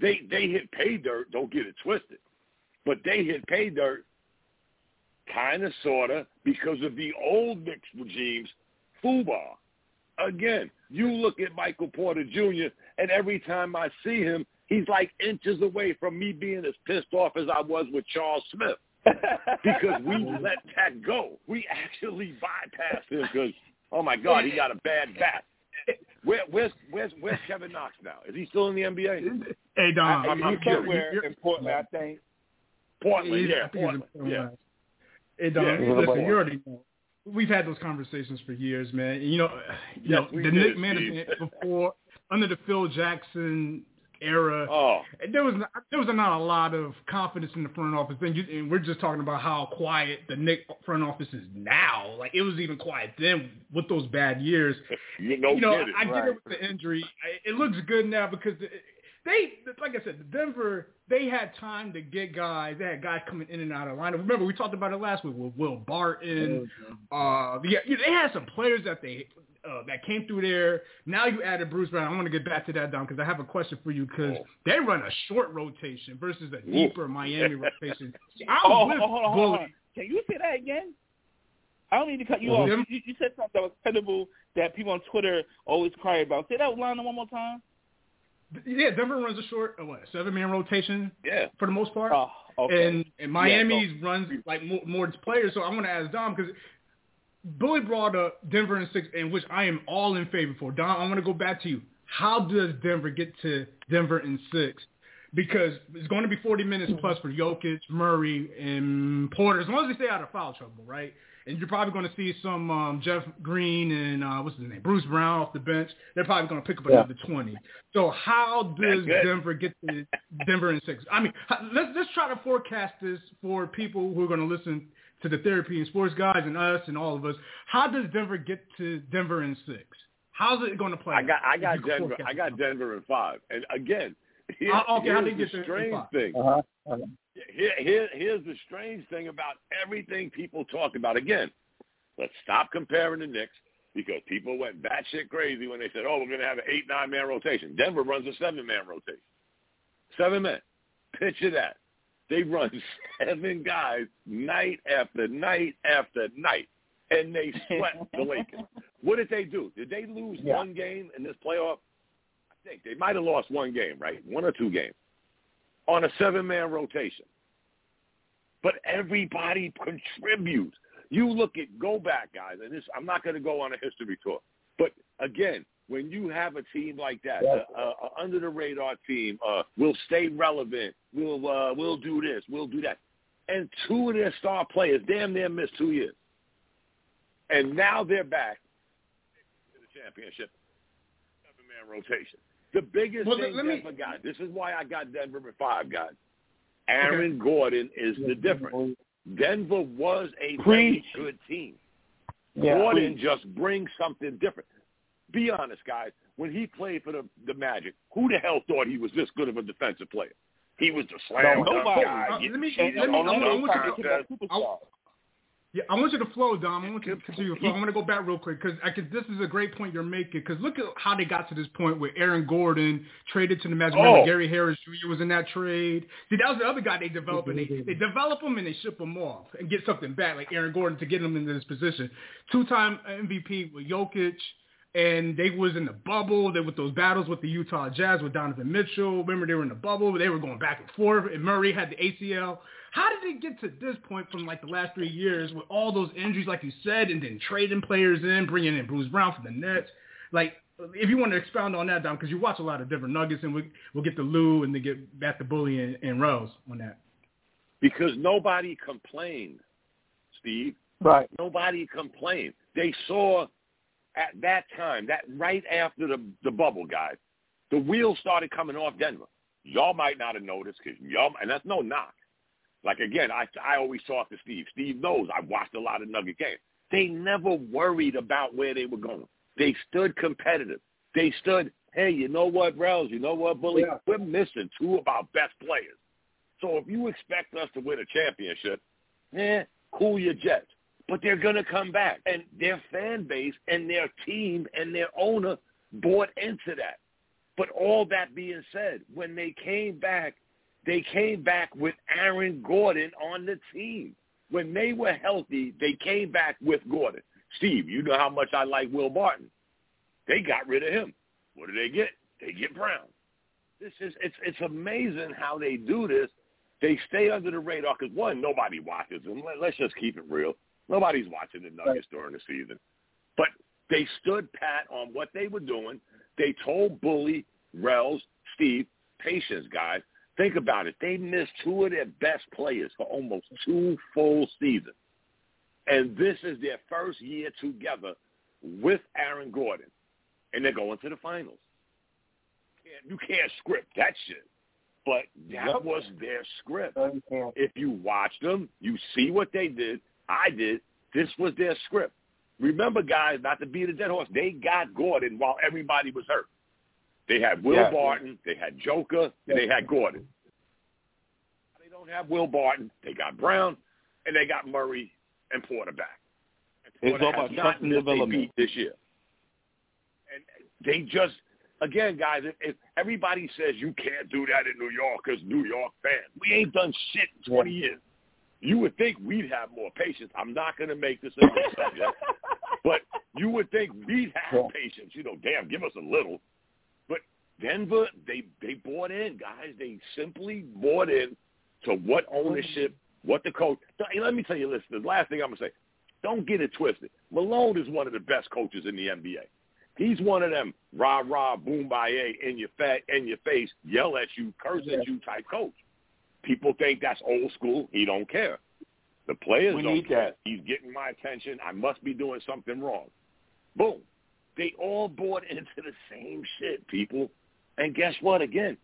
E: they they hit pay dirt, don't get it twisted. But they hit pay dirt kind of sort of because of the old Knicks regime's FUBAR. Again, you look at Michael Porter Jr. and every time I see him, he's like inches away from me being as pissed off as I was with Charles Smith because we let that go. We actually bypassed him because, oh my God, he got a bad bat. Where, where's where's where's Kevin Knox now? Is he still in the NBA?
D: Hey, Don.
H: I,
D: I'm,
H: you
D: I'm
H: said
D: curious. You're-
H: in Portland, I think.
E: Portland, yeah,
D: I think he's in
E: Portland,
D: Portland.
E: yeah.
D: Hey, Don,
E: Yeah,
D: listen,
G: Portland.
D: you already know. We've had those conversations for years, man. You know, you
E: Yes,
D: know the
E: did,
D: Knick management before under the Phil Jackson era.
E: Oh,
D: there was not, there was not a lot of confidence in the front office. And, you, and we're just talking about how quiet the Knick front office is now. Like it was even quiet then with those bad years.
E: you no
D: you know,
E: kidding.
D: I get it with the injury. I- It looks good now because they, like I said, Denver, they had time to get guys. They had guys coming in and out of lineup. Remember, we talked about it last week with Will Barton. Uh, yeah, you know, they had some players that they uh, that came through there. Now you added Bruce Brown. I want to get back to that, Don, because I have a question for you. Because
E: Oh.
D: they run a short rotation versus a deeper Miami rotation. I
H: Oh, hold on, hold on. Can you say that again? I don't mean to cut you
D: Mhm.
H: off. You, you said something that was credible that people on Twitter always cry about. Say that line one more time.
D: Yeah, Denver runs a short, uh, what, seven man rotation
E: Yeah.
D: for the most part.
H: Oh, okay.
D: And and Miami's runs like more, more players. So I want to ask Dom because Billy brought up Denver in six, and which I am all in favor for. Don, I want to go back to you. How does Denver get to Denver in six? Because it's going to be 40 minutes plus for Jokic, Murray, and Porter, as long as they stay out of foul trouble, right? And you're probably going to see some um, Jeff Green and uh, what's his name, Bruce Brown off the bench. They're probably going to pick up
G: Yeah.
D: another 20. So how does Denver get to Denver in six? I mean, let's let's try to forecast this for people who are going to listen to the therapy and sports guys and us and all of us. How does Denver get to Denver in six? How's it going to play?
E: I got I got Denver I got. Denver in five. And again, here,
D: Uh, okay, how
E: here's
D: get
E: the
D: in
E: strange
D: five?
E: thing.
G: Uh-huh. uh-huh.
E: Here, here, here's the strange thing about everything people talk about. Again, let's stop comparing the Knicks. because people went batshit crazy when they said, "Oh, we're going to have an eight nine man rotation." Denver runs a seven man rotation. Seven men. Picture that. They run seven guys night after night after night, and they swept the Lakers. What did they do? Did they lose
H: Yeah.
E: one game in this playoff? I think they might have lost one game, right? One or two games on a seven-man rotation. But everybody contributes. You look at go back, guys, and this I'm not going to go on a history tour, but again, when you have a team like that, under the radar team, uh, will stay relevant. We'll uh, we'll do this, we'll do that, and two of their star players damn near missed two years, and now they're back to the championship, seven man rotation. The biggest
D: Well,
E: thing
D: let me-
E: Denver got. This is why I got Denver at five, guys. Aaron Gordon is the difference. Denver was a very good team.
H: Yeah.
E: Gordon just brings something different. Be honest, guys. When he played for the, the Magic, who the hell thought he was this good of a defensive player? He was the slam
H: No,
E: dunk
H: nobody.
E: guy.
D: Uh,
E: getting
D: let me- let me-
E: on
D: I'm- I'm- I'm-
E: contest.
H: Superstar.
D: Yeah, I want you to flow, Dom. I want you to continue to flow. I'm going to go back real quick because this is a great point you're making. Because look at how they got to this point where Aaron Gordon traded to the Magic. Remember,
E: Oh.
D: Gary Harris Jr. was in that trade. See, that was the other guy they developed, and they, they develop him and they ship him off and get something back, like Aaron Gordon, to get him into this position. Two-time MVP with Jokic, and they was in the bubble. They with those battles with the Utah Jazz with Donovan Mitchell. Remember, they were in the bubble. They were going back and forth, and Murray had the ACL. How did it get to this point from like the last three years with all those injuries, like you said, and then trading players in, bringing in Bruce Brown for the Nets? Like, if you want to expound on that, Dom, because you watch a lot of different nuggets, and we, we'll get to Lou and then get back to Bully and, and Rose on that.
E: Because nobody complained, Steve.
H: Right.
E: Nobody complained. They saw at that time, that right after the the bubble, guys, the wheels started coming off Denver. Y'all might not have noticed because y'all, and that's no knock. Like again, I I always talk to Steve. Steve knows I watched a lot of Nugget games. They never worried about where they were going. They stood competitive. They stood, hey, you know what, Rels, you know what, Bully,
F: Yeah.
E: we're missing two of our best players. So if you expect us to win a championship, eh, cool your jets. But they're going to come back. And their fan base and their team and their owner bought into that. But all that being said, when they came back, they came back with Aaron Gordon on the team. When they were healthy, they came back with Gordon. Steve, you know how much I like Will Barton. They got rid of him. What do they get? They get Brown. This is it's it's amazing how they do this. They stay under the radar because one, nobody watches them. Let, let's just keep it real. Nobody's watching the Nuggets during the season. But they stood pat on what they were doing. They told Bully, Rels, Steve, patience, guys. Think about it. They missed two of their best players for almost two full seasons. And this is their first year together with Aaron Gordon. And they're going to the finals. Can't- You can't script that shit. But that was their script.
H: You.
E: If you watch them, you see what they did. I did. This was their script. Remember, guys, not to beat a dead horse, they got Gordon while everybody was hurt. They had Will
H: Yeah.
E: Barton, they had Joker, and they had Gordon. They don't have Will Barton. They got Brown, and they got Murray and Porter back. And
H: It's all about
E: not
H: trust and
E: missed a
H: development.
E: this year. And they just, again, guys, if, if everybody says you can't do that in New York because New York fans, we ain't done shit in 20 years. You would think we'd have more patience. I'm not going to make this a subject, but you would think we'd have
H: Yeah.
E: patience. You know, damn, give us a little. But Denver, they they bought in, guys. They simply bought in to what ownership, what the coach. Let me tell you this. The last thing I'm gonna say. Don't get it twisted. Malone is one of the best coaches in the NBA. He's one of them rah rah boom baye in your fat in your face, yell at you, curse at you type coach. People think that's old school. He don't care. The players
H: We
E: don't
H: need
E: care.
H: that.
E: He's getting my attention. I must be doing something wrong. Boom. They all bought into the same shit, people. And guess what? Again,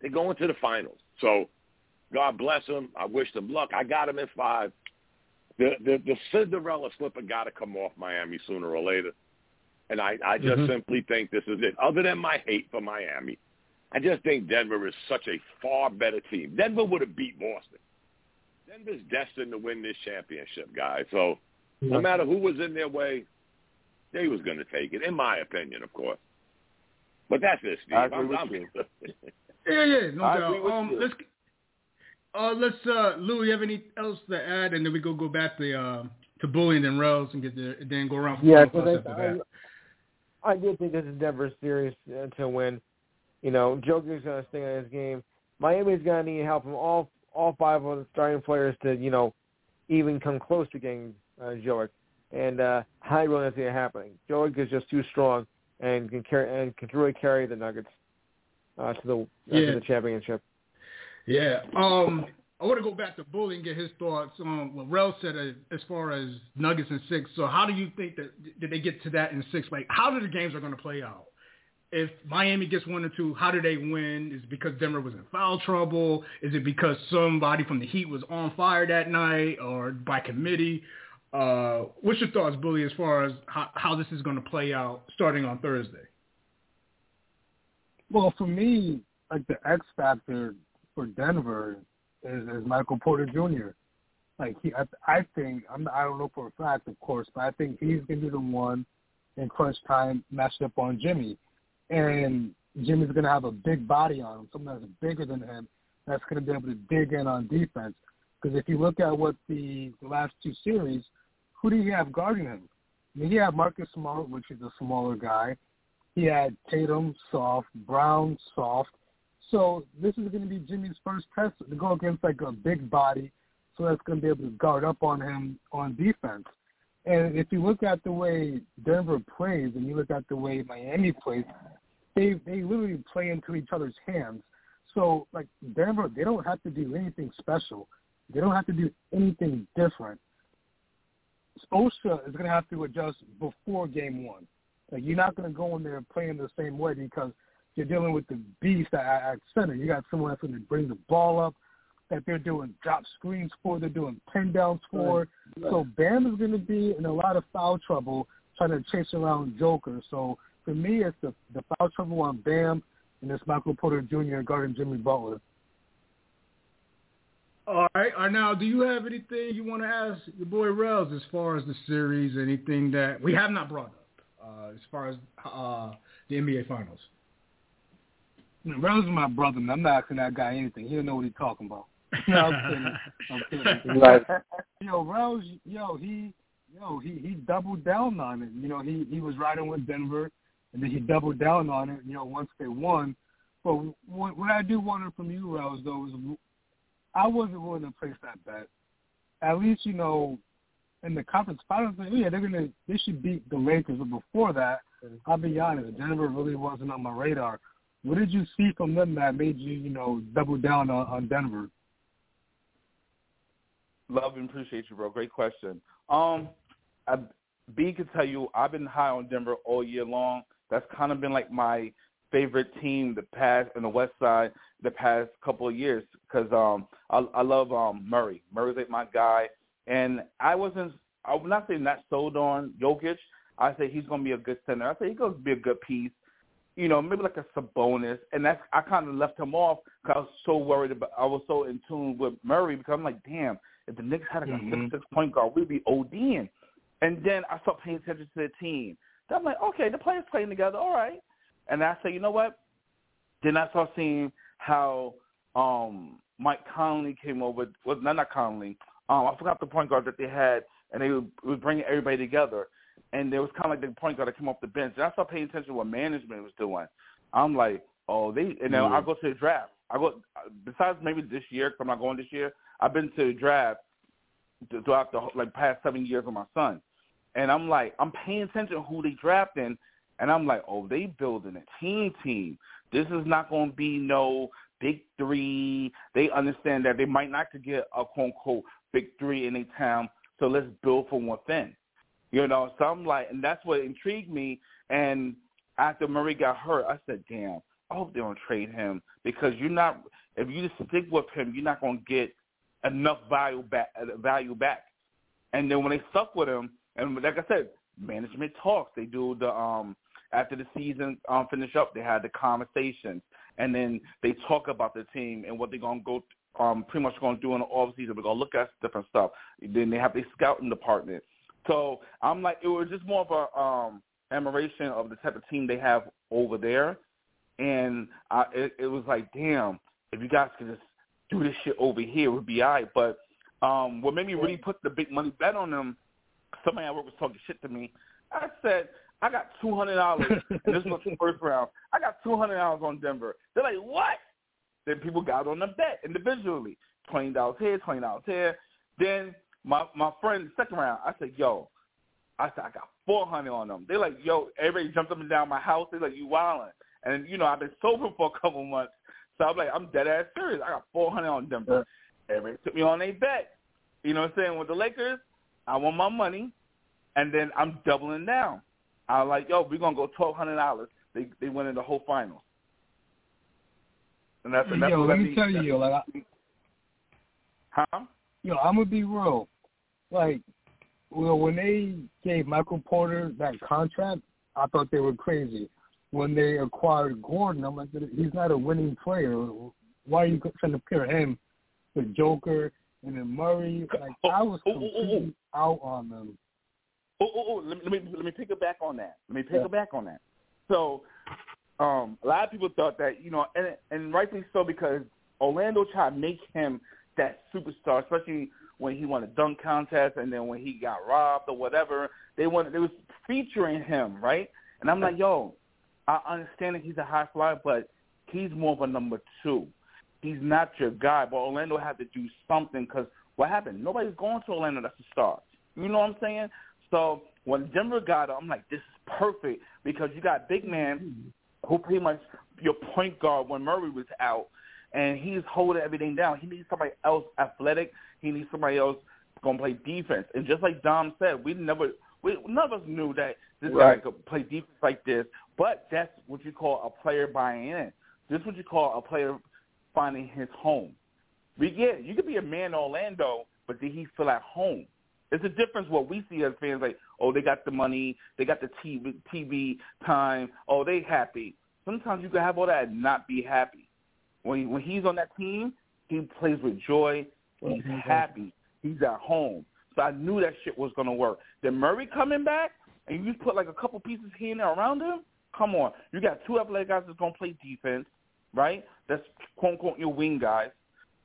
E: they're going to the finals. So God bless them. I wish them luck. I got them in five. The the, the Cinderella slipper got to come off Miami sooner or later. And I, I just
F: Mhm.
E: simply think this is it. Other than my hate for Miami, I just think Denver is such a far better team. Denver would have beat Boston. Denver's destined to win this championship, guys. So no matter who was in their way, They was going to take it, in my opinion, of course. But that's it, Steve.
H: I agree
E: I'm,
H: with
E: I'm,
H: you.
D: Yeah, yeah, no
H: I
D: doubt. Um,
H: you.
D: let's uh, let's uh, Lou, you have any else to add, and then we go go back to uh, to bullying and Rels and get the then go around. For
G: Yeah,
D: final
G: because
D: thoughts
G: I,
D: after.
G: I, I did think this is Denver's series uh, to win. You know, Joker's going to stay on his game. Miami's going to need help from all all five of the starting players to you know even come close to getting uh, Jokic. And uh, I really don't see it happening. Jokic is just too strong and can carry and can really carry the Nuggets uh, to the uh,
D: Yeah.
G: to the championship.
D: Yeah. Um, I want to go back to Bully and get his thoughts on what Rel said as, as far as Nuggets in six. So how do you think that did they get to that in six? Like, how do the games are going to play out? If Miami gets one or two, how do they win? Is it because Denver was in foul trouble? Is it because somebody from the Heat was on fire that night, or by committee? Uh, what's your thoughts, Billy, as far as how, how this is going to play out starting on Thursday?
F: Well, for me, like the X factor for Denver is, is Michael Porter Jr. Like he, I, I think I'm, I don't know for a fact, of course, but I think he's gonna be the one in crunch time matched up on Jimmy, and Jimmy's gonna have a big body on him, someone that's bigger than him, that's gonna be able to dig in on defense. Because if you look at what the, the last two series, who do you have guarding him? I mean, he had Marcus Smart, which is a smaller guy. He had Tatum soft, Brown soft. So this is going to be Jimmy's first test to go against like a big body, so that's going to be able to guard up on him on defense. And if you look at the way Denver plays and you look at the way Miami plays, they they literally play into each other's hands. So like Denver, they don't have to do anything special. They don't have to do anything different. Osha is going to have to adjust before game one. Like you're not going to go in there playing the same way because you're dealing with the beast at, at center. You got someone that's going to bring the ball up, that they're doing drop screens for, they're doing pin downs for. So Bam is going to be in a lot of foul trouble trying to chase around Joker. So for me, it's the the foul trouble on Bam and it's Michael Porter Jr. guarding Jimmy Butler.
D: All right. All right. Now, do you have anything you want to ask your boy Rels as far as the series? Anything that we have not brought up uh, as far as uh, the NBA Finals?
F: You know, Rose is my brother, and I'm not asking that guy anything. He don't know what he's talking about. no, I'm kidding. I'm kidding.
G: Right.
F: Yo, Rose, yo, he, yo, he, he doubled down on it. You know, he he was riding with Denver, and then he doubled down on it. You know, once they won. But what, what I do wonder from you, Rose, though, is I wasn't willing to place that bet. At least, you know, in the conference finals, yeah, they're gonna they should beat the Lakers. But before that, I'll be honest, Denver really wasn't on my radar. What did you see from them that made you, you know, double down on, on Denver?
H: Love and appreciate you, bro. Great question. Um, I, B can tell you I've been high on Denver all year long. That's kind of been like my favorite team the past in the West Side the past couple of years because um I, I love um Murray. Murray's like my guy, and I wasn't. I would not say not sold on Jokic. I say he's going to be a good center. I say he's going to be a good piece. You know, maybe like a Sabonis, and that's I kind of left him off because I was so worried about. I was so in tune with Murray because I'm like, damn, if the Knicks had like a
F: Mhm.
H: six six point guard, we'd be ODing. And then I started paying attention to the team. Then I'm like, okay, the players playing together, all right. And I say, you know what? Then I start seeing how um Mike Conley came over. Well, not not Conley. Um, I forgot the point guard that they had, and they were, was bringing everybody together. And there was kind of like the point guard that came off the bench. And I started paying attention to what management was doing. I'm like, oh, they. And then I go to the draft. I go besides maybe this year, 'cause I'm not going this year. I've been to the draft throughout the like past seven years with my son, and I'm like, I'm paying attention to who they drafting, and I'm like, oh, they building a team team. This is not going to be no big three. They understand that they might not get a quote unquote big three in a town, so let's build from within. You know, so I'm like, and that's what intrigued me. And after Murray got hurt, I said, damn, I hope they don't trade him because you're not. If you just stick with him, you're not going to get enough value back. Value back. And then when they stuck with him, and like I said, management talks. They do the um after the season um finish up, they had the conversations, and then they talk about the team and what they're gonna go um pretty much gonna do in the off season. We're gonna look at different stuff. Then they have their scouting department. So I'm like, it was just more of a um admiration of the type of team they have over there, and I, it, it was like, damn, if you guys could just do this shit over here, it would be alright. But um, what made me really put the big money bet on them, somebody I work was talking shit to me. I said, I got two hundred dollars. this was the first round. I got two hundred dollars on Denver. They're like, what? Then people got on the bet individually. Twenty dollars here, twenty dollars here. Then my my friend second round, I said, yo, I said I got four hundred on them. They're like, yo, everybody jumped up and down my house. They're like, you wildin'. And you know, I've been sober for a couple months, so I'm like, I'm dead ass serious. I got four hundred on Denver. Everybody took me on a bet. You know what I'm saying? With the Lakers, I want my money, and then I'm doubling down. I was like, yo, we're gonna go twelve hundred dollars. They they went in the whole finals. And that's, and that's
F: yo, let
H: that
F: me tell you, yo, like, I,
H: Huh?
F: yo, I'm gonna be real. Like, well, when they gave Michael Porter that contract, I thought they were crazy. When they acquired Gordon, I'm like, he's not a winning player. Why are you trying to pair him with Joker and then Murray? Like, I was
H: Oh, oh, oh, oh.
F: out on them.
H: Oh, oh, oh, let me, let me let me pick it back on that. Let me pick it back on that. So, um, a lot of people thought that you know, and and rightfully so because Orlando tried to make him that superstar, especially when he won a dunk contest and then when he got robbed or whatever. They wanted they was featuring him, right? And I'm like, yo, I understand that he's a high flyer, but he's more of a number two. He's not your guy. But Orlando had to do something because what happened? Nobody's going to Orlando that's a star. You know what I'm saying? So when Denver got him, I'm like, this is perfect because you got big man who pretty much your point guard when Murray was out, and he's holding everything down. He needs somebody else athletic. He needs somebody else going to play defense. And just like Dom said, we never, we none of us knew that this
F: Right.
H: guy could play defense like this. But that's what you call a player buying in. This is what you call a player finding his home. We get you could be a man in Orlando, but did he feel at home? It's a difference what we see as fans like, oh, they got the money, they got the TV, TV time, oh, they happy. Sometimes you can have all that and not be happy. When he, when he's on that team, he plays with joy. He's happy. He's at home. So I knew that shit was gonna work. Then Murray coming back, and you put like a couple pieces here and there around him. Come on, you got two athletic guys that's gonna play defense, right? That's quote unquote your wing guys,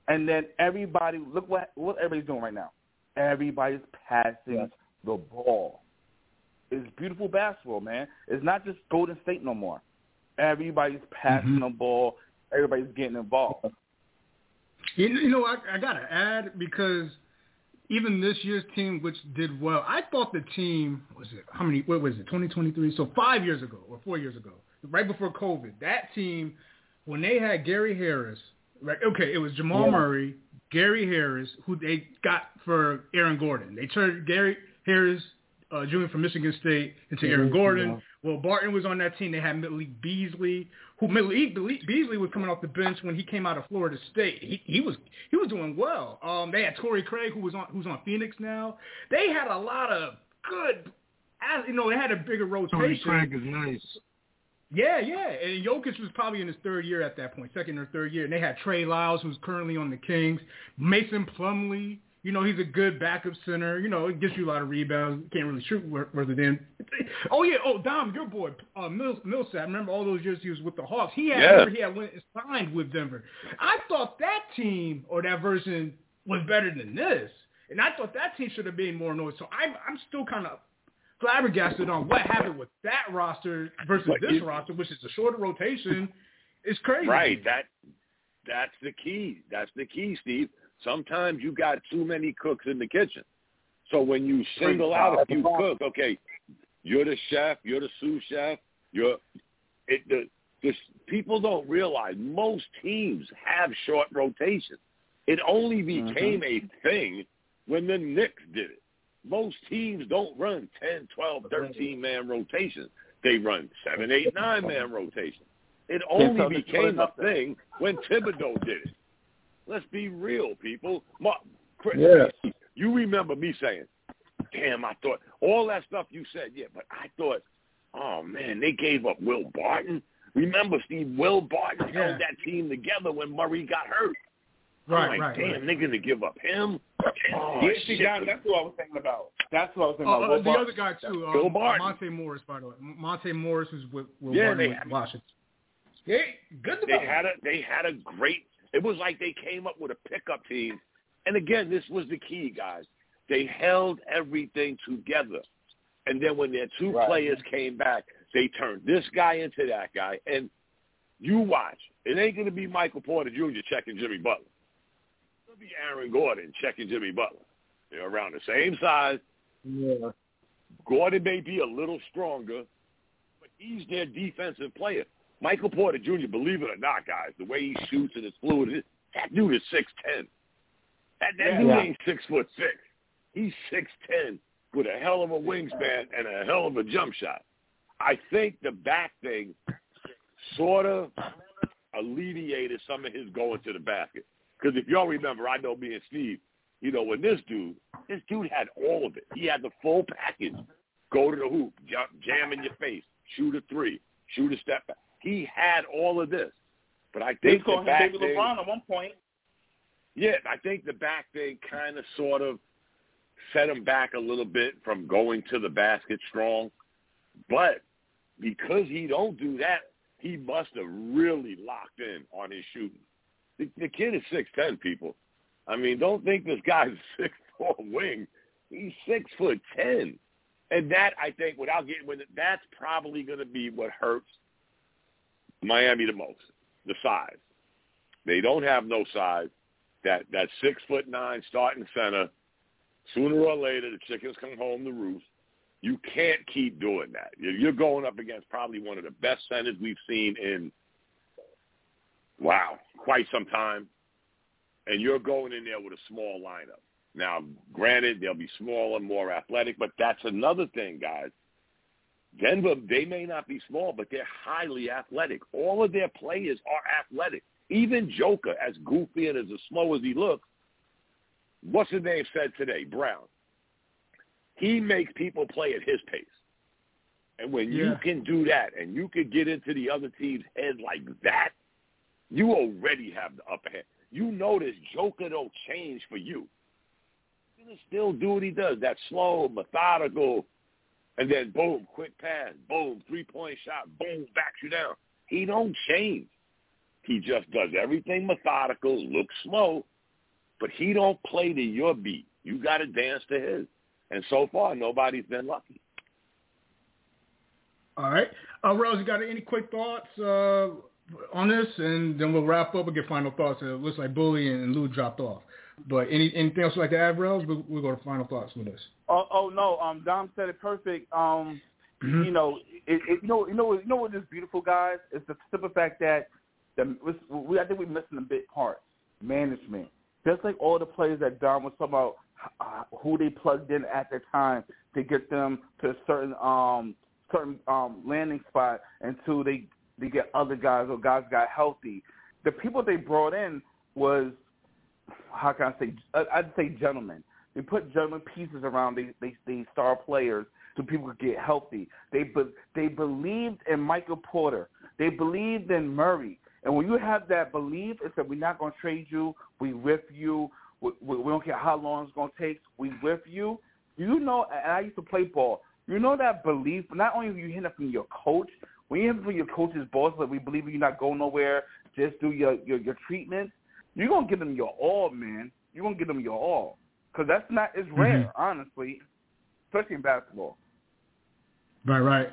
H: and then everybody look what what everybody's doing right now. Everybody's passing the ball. It's beautiful basketball, man. It's not just Golden State no more. Everybody's passing mm-hmm. the ball. Everybody's getting involved.
D: You, you know, I, I got to add because even this year's team, which did well, I thought the team was it how many? What was it? 2023. So five years ago or four years ago, right before COVID, that team when they had Gary Harris, right? Okay, it was Jamal
F: Yeah.
D: Murray, Gary Harris, who they got for Aaron Gordon. They turned Gary Harris uh, Jr. from Michigan State into Aaron Gordon.
F: yeah.
D: Well, Barton was on that team. They had Malik Beasley, who Malik Beasley was coming off the bench when he came out of Florida State. He, he was he was doing well. Um, they had Torrey Craig, who was on who's on Phoenix now. They had a lot of good, as you know, they had a bigger rotation. Torrey.
F: Craig is nice.
D: Yeah, yeah. And Jokic was probably in his third year at that point, second or third year. And they had Trey Lyles, who's currently on the Kings. Mason Plumlee, you know, he's a good backup center. You know, it gets you a lot of rebounds. Can't really shoot worth it in. Oh, yeah. Oh, Dom, your boy, uh, Mil- Millsap. Remember all those years he was with the Hawks? He had,
E: Yeah.
D: he had went and signed with Denver. I thought that team or that version was better than this. And I thought that team should have made more noise. So I'm, I'm still kind of flabbergasted on what happened with that roster versus
E: But
D: this
E: you-
D: roster, which is a shorter rotation. It's crazy.
E: Right. That that's the key. That's the key, Steve. Sometimes you got too many cooks in the kitchen. So when you single out a few cooks, okay, you're the chef, you're the sous chef, you're it the the people don't realize most teams have short rotations. It only mm-hmm. became a thing when the Knicks did it. Most teams don't run 10, 12, 13 man rotations. They run seven, eight, nine man rotations. It only
H: so
E: became a thing when Thibodeau did it. Let's be real, people. Ma- Chris,
F: Yeah.
E: you remember me saying, damn, I thought all that stuff you said, yeah, but I thought, oh, man, they gave up Will Barton. Remember, Steve, Will Barton held that team together when Murray got hurt.
D: Right,
E: I'm like,
D: right,
E: damn,
D: right.
E: they're going to give up him? Oh,
H: yeah,
E: shit.
H: see, John, that's what I was thinking about. That's what I was thinking
D: Oh,
H: about.
D: uh, the
H: Barton.
D: other guy too,
E: Bill
D: um,
E: Barton.
D: Monte Morris, by the way, Monte Morris, who's with Will
E: Yeah,
D: Barton
E: they-
D: with Washington. Yeah, good
E: They had a they had a great. It was like they came up with a pickup team, and again, this was the key, guys. They held everything together, and then when their two
H: Right.
E: players came back, they turned this guy into that guy, and you watch. It ain't going to be Michael Porter Jr. checking Jimmy Butler. To be Aaron Gordon checking Jimmy Butler. They're around the same size.
F: Yeah.
E: Gordon may be a little stronger, but he's their defensive player. Michael Porter Jr., believe it or not, guys, the way he shoots and his fluid, that dude is six ten. That that
H: Yeah.
E: dude
F: Yeah.
E: ain't six foot six. He's six ten with a hell of a wingspan and a hell of a jump shot. I think the back thing sort of alleviated some of his going to the basket. Because if y'all remember, I know me and Steve, you know, when this dude, this dude had all of it. He had the full package. Go to the hoop, jump, jam in your face, shoot a three, shoot a step back. He had all of this. But I
H: They
E: think the back
H: Baby
E: thing,
H: LeBron at one point.
E: yeah, I think the back thing kind of sort of set him back a little bit from going to the basket strong. But because he don't do that, he must have really locked in on his shooting. The, the kid is six ten, people. I mean, don't think this guy's six four wing. He's six foot ten, and that I think, without getting with it, that's probably going to be what hurts Miami the most. The size. They don't have no size. That that six foot nine starting center. Sooner or later, the chickens come home to roost. You can't keep doing that. You're you're going up against probably one of the best centers we've seen in wow quite some time, and you're going in there with a small lineup. Now, granted, they'll be smaller, more athletic, but that's another thing, guys. Denver, they may not be small, but they're highly athletic. All of their players are athletic. Even Joker, as goofy and as slow as he looks, what's his name said today? Brown. He makes people play at his pace. And when you can do that and you can get into the other team's head like that, you already have the upper hand. You know this Joker don't change for you. To still do what he does. That slow, methodical, and then boom, quick pass, boom, three-point shot, boom, backs you down. He don't change. He just does everything methodical, looks slow, but he don't play to your beat. You got to dance to his. And so far, nobody's been lucky.
D: All right. Uh, Rose, you got any quick thoughts uh, on this? And then we'll wrap up and get final thoughts. It looks like Bully and Lou dropped off. But any anything else you'd like to add, Rose? We'll, we'll go to final thoughts with this.
H: Oh, oh no, um, Dom said it perfect. Um,
D: Mhm.
H: you know, it, it, you know, you know, you know what is beautiful, guys? It's the simple fact that the we, I think we're missing a big part: management. Just like all the players that Dom was talking about, uh, who they plugged in at the time to get them to a certain um certain um landing spot, until they they get other guys or guys got healthy. The people they brought in was how can I say? I- I'd say gentlemen. They put gentleman pieces around these these, these star players so people could get healthy. They be, they believed in Michael Porter. They believed in Murray. And when you have that belief, it's that we're not going to trade you. We with you. We, we, we don't care how long it's going to take. We with you. You know, and I used to play ball. You know that belief. Not only are you hearing it from your coach, when you from your coach's boss that we believe you're not going nowhere, just do your your, your treatments. You're gonna give them your all, man. You're gonna give them your all, because that's not it's mm-hmm. rare, honestly, especially in basketball.
D: Right, right.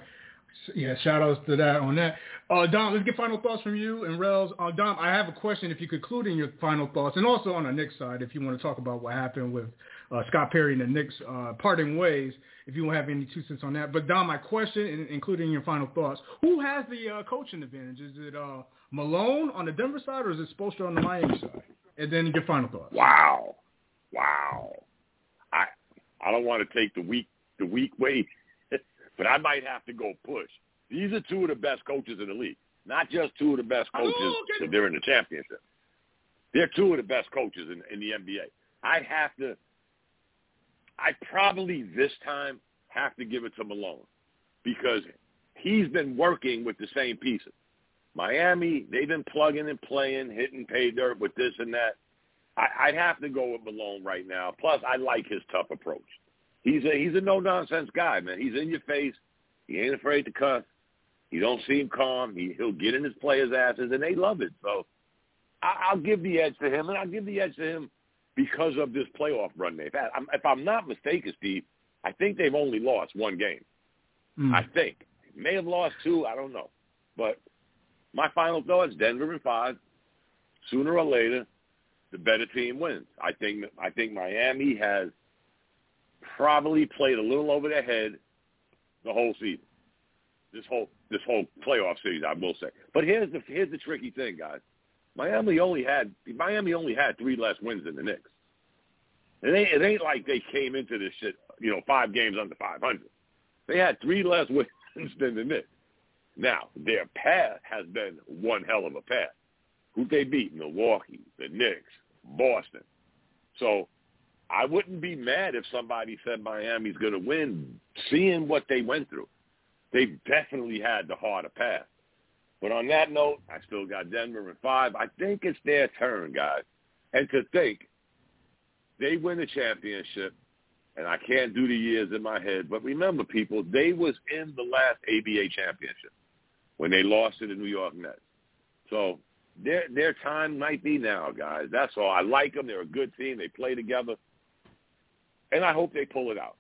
D: Yeah, shout outs to that on that. Uh, Dom, let's get final thoughts from you and Rels. Uh, Dom, I have a question if you could include in your final thoughts, and also on the Knicks side, if you want to talk about what happened with uh, Scott Perry and the Knicks uh, parting ways, if you don't have any two cents on that. But Dom, my question, in- including your final thoughts, who has the uh, coaching advantage? Is it uh, Malone on the Denver side, or is it Spoelstra on the Miami side? And then your final thoughts.
E: Wow, wow. I I don't want to take the weak the weak way, but I might have to go push. These are two of the best coaches in the league. Not just two of the best
D: Oh,
E: coaches
D: okay.
E: they're in the championship. They're two of the best coaches in, in the NBA. I'd have to. I'd probably this time have to give it to Malone because he's been working with the same pieces. Miami, they've been plugging and playing, hitting pay dirt with this and that. I, I'd have to go with Malone right now. Plus, I like his tough approach. He's a he's a no nonsense guy, man. He's in your face. He ain't afraid to cuss. He don't seem calm. He he'll get in his players' asses, and they love it. So I, I'll give the edge to him, and I'll give the edge to him because of this playoff run they've had. I'm, if I'm not mistaken, Steve, I think they've only lost one game.
D: Mm.
E: I think may have lost two. I don't know, but my final thoughts: Denver in five. Sooner or later, the better team wins. I think I think Miami has probably played a little over their head the whole season. This whole this whole playoff series, I will say. But here's the here's the tricky thing, guys. Miami only had Miami only had three less wins than the Knicks. It ain't it ain't like they came into this shit, you know, five games under 500. They had three less wins than the Knicks. Now their path has been one hell of a path. Who they beat? Milwaukee, the Knicks, Boston. So I wouldn't be mad if somebody said Miami's going to win, seeing what they went through. They definitely had the harder path. But on that note, I still got Denver at five. I think it's their turn, guys. And to think they win the championship, and I can't do the years in my head, but remember, people, they was in the last ABA championship when they lost to the New York Nets. So their their time might be now, guys. That's all. I like them. They're a good team. They play together, and I hope they pull it out.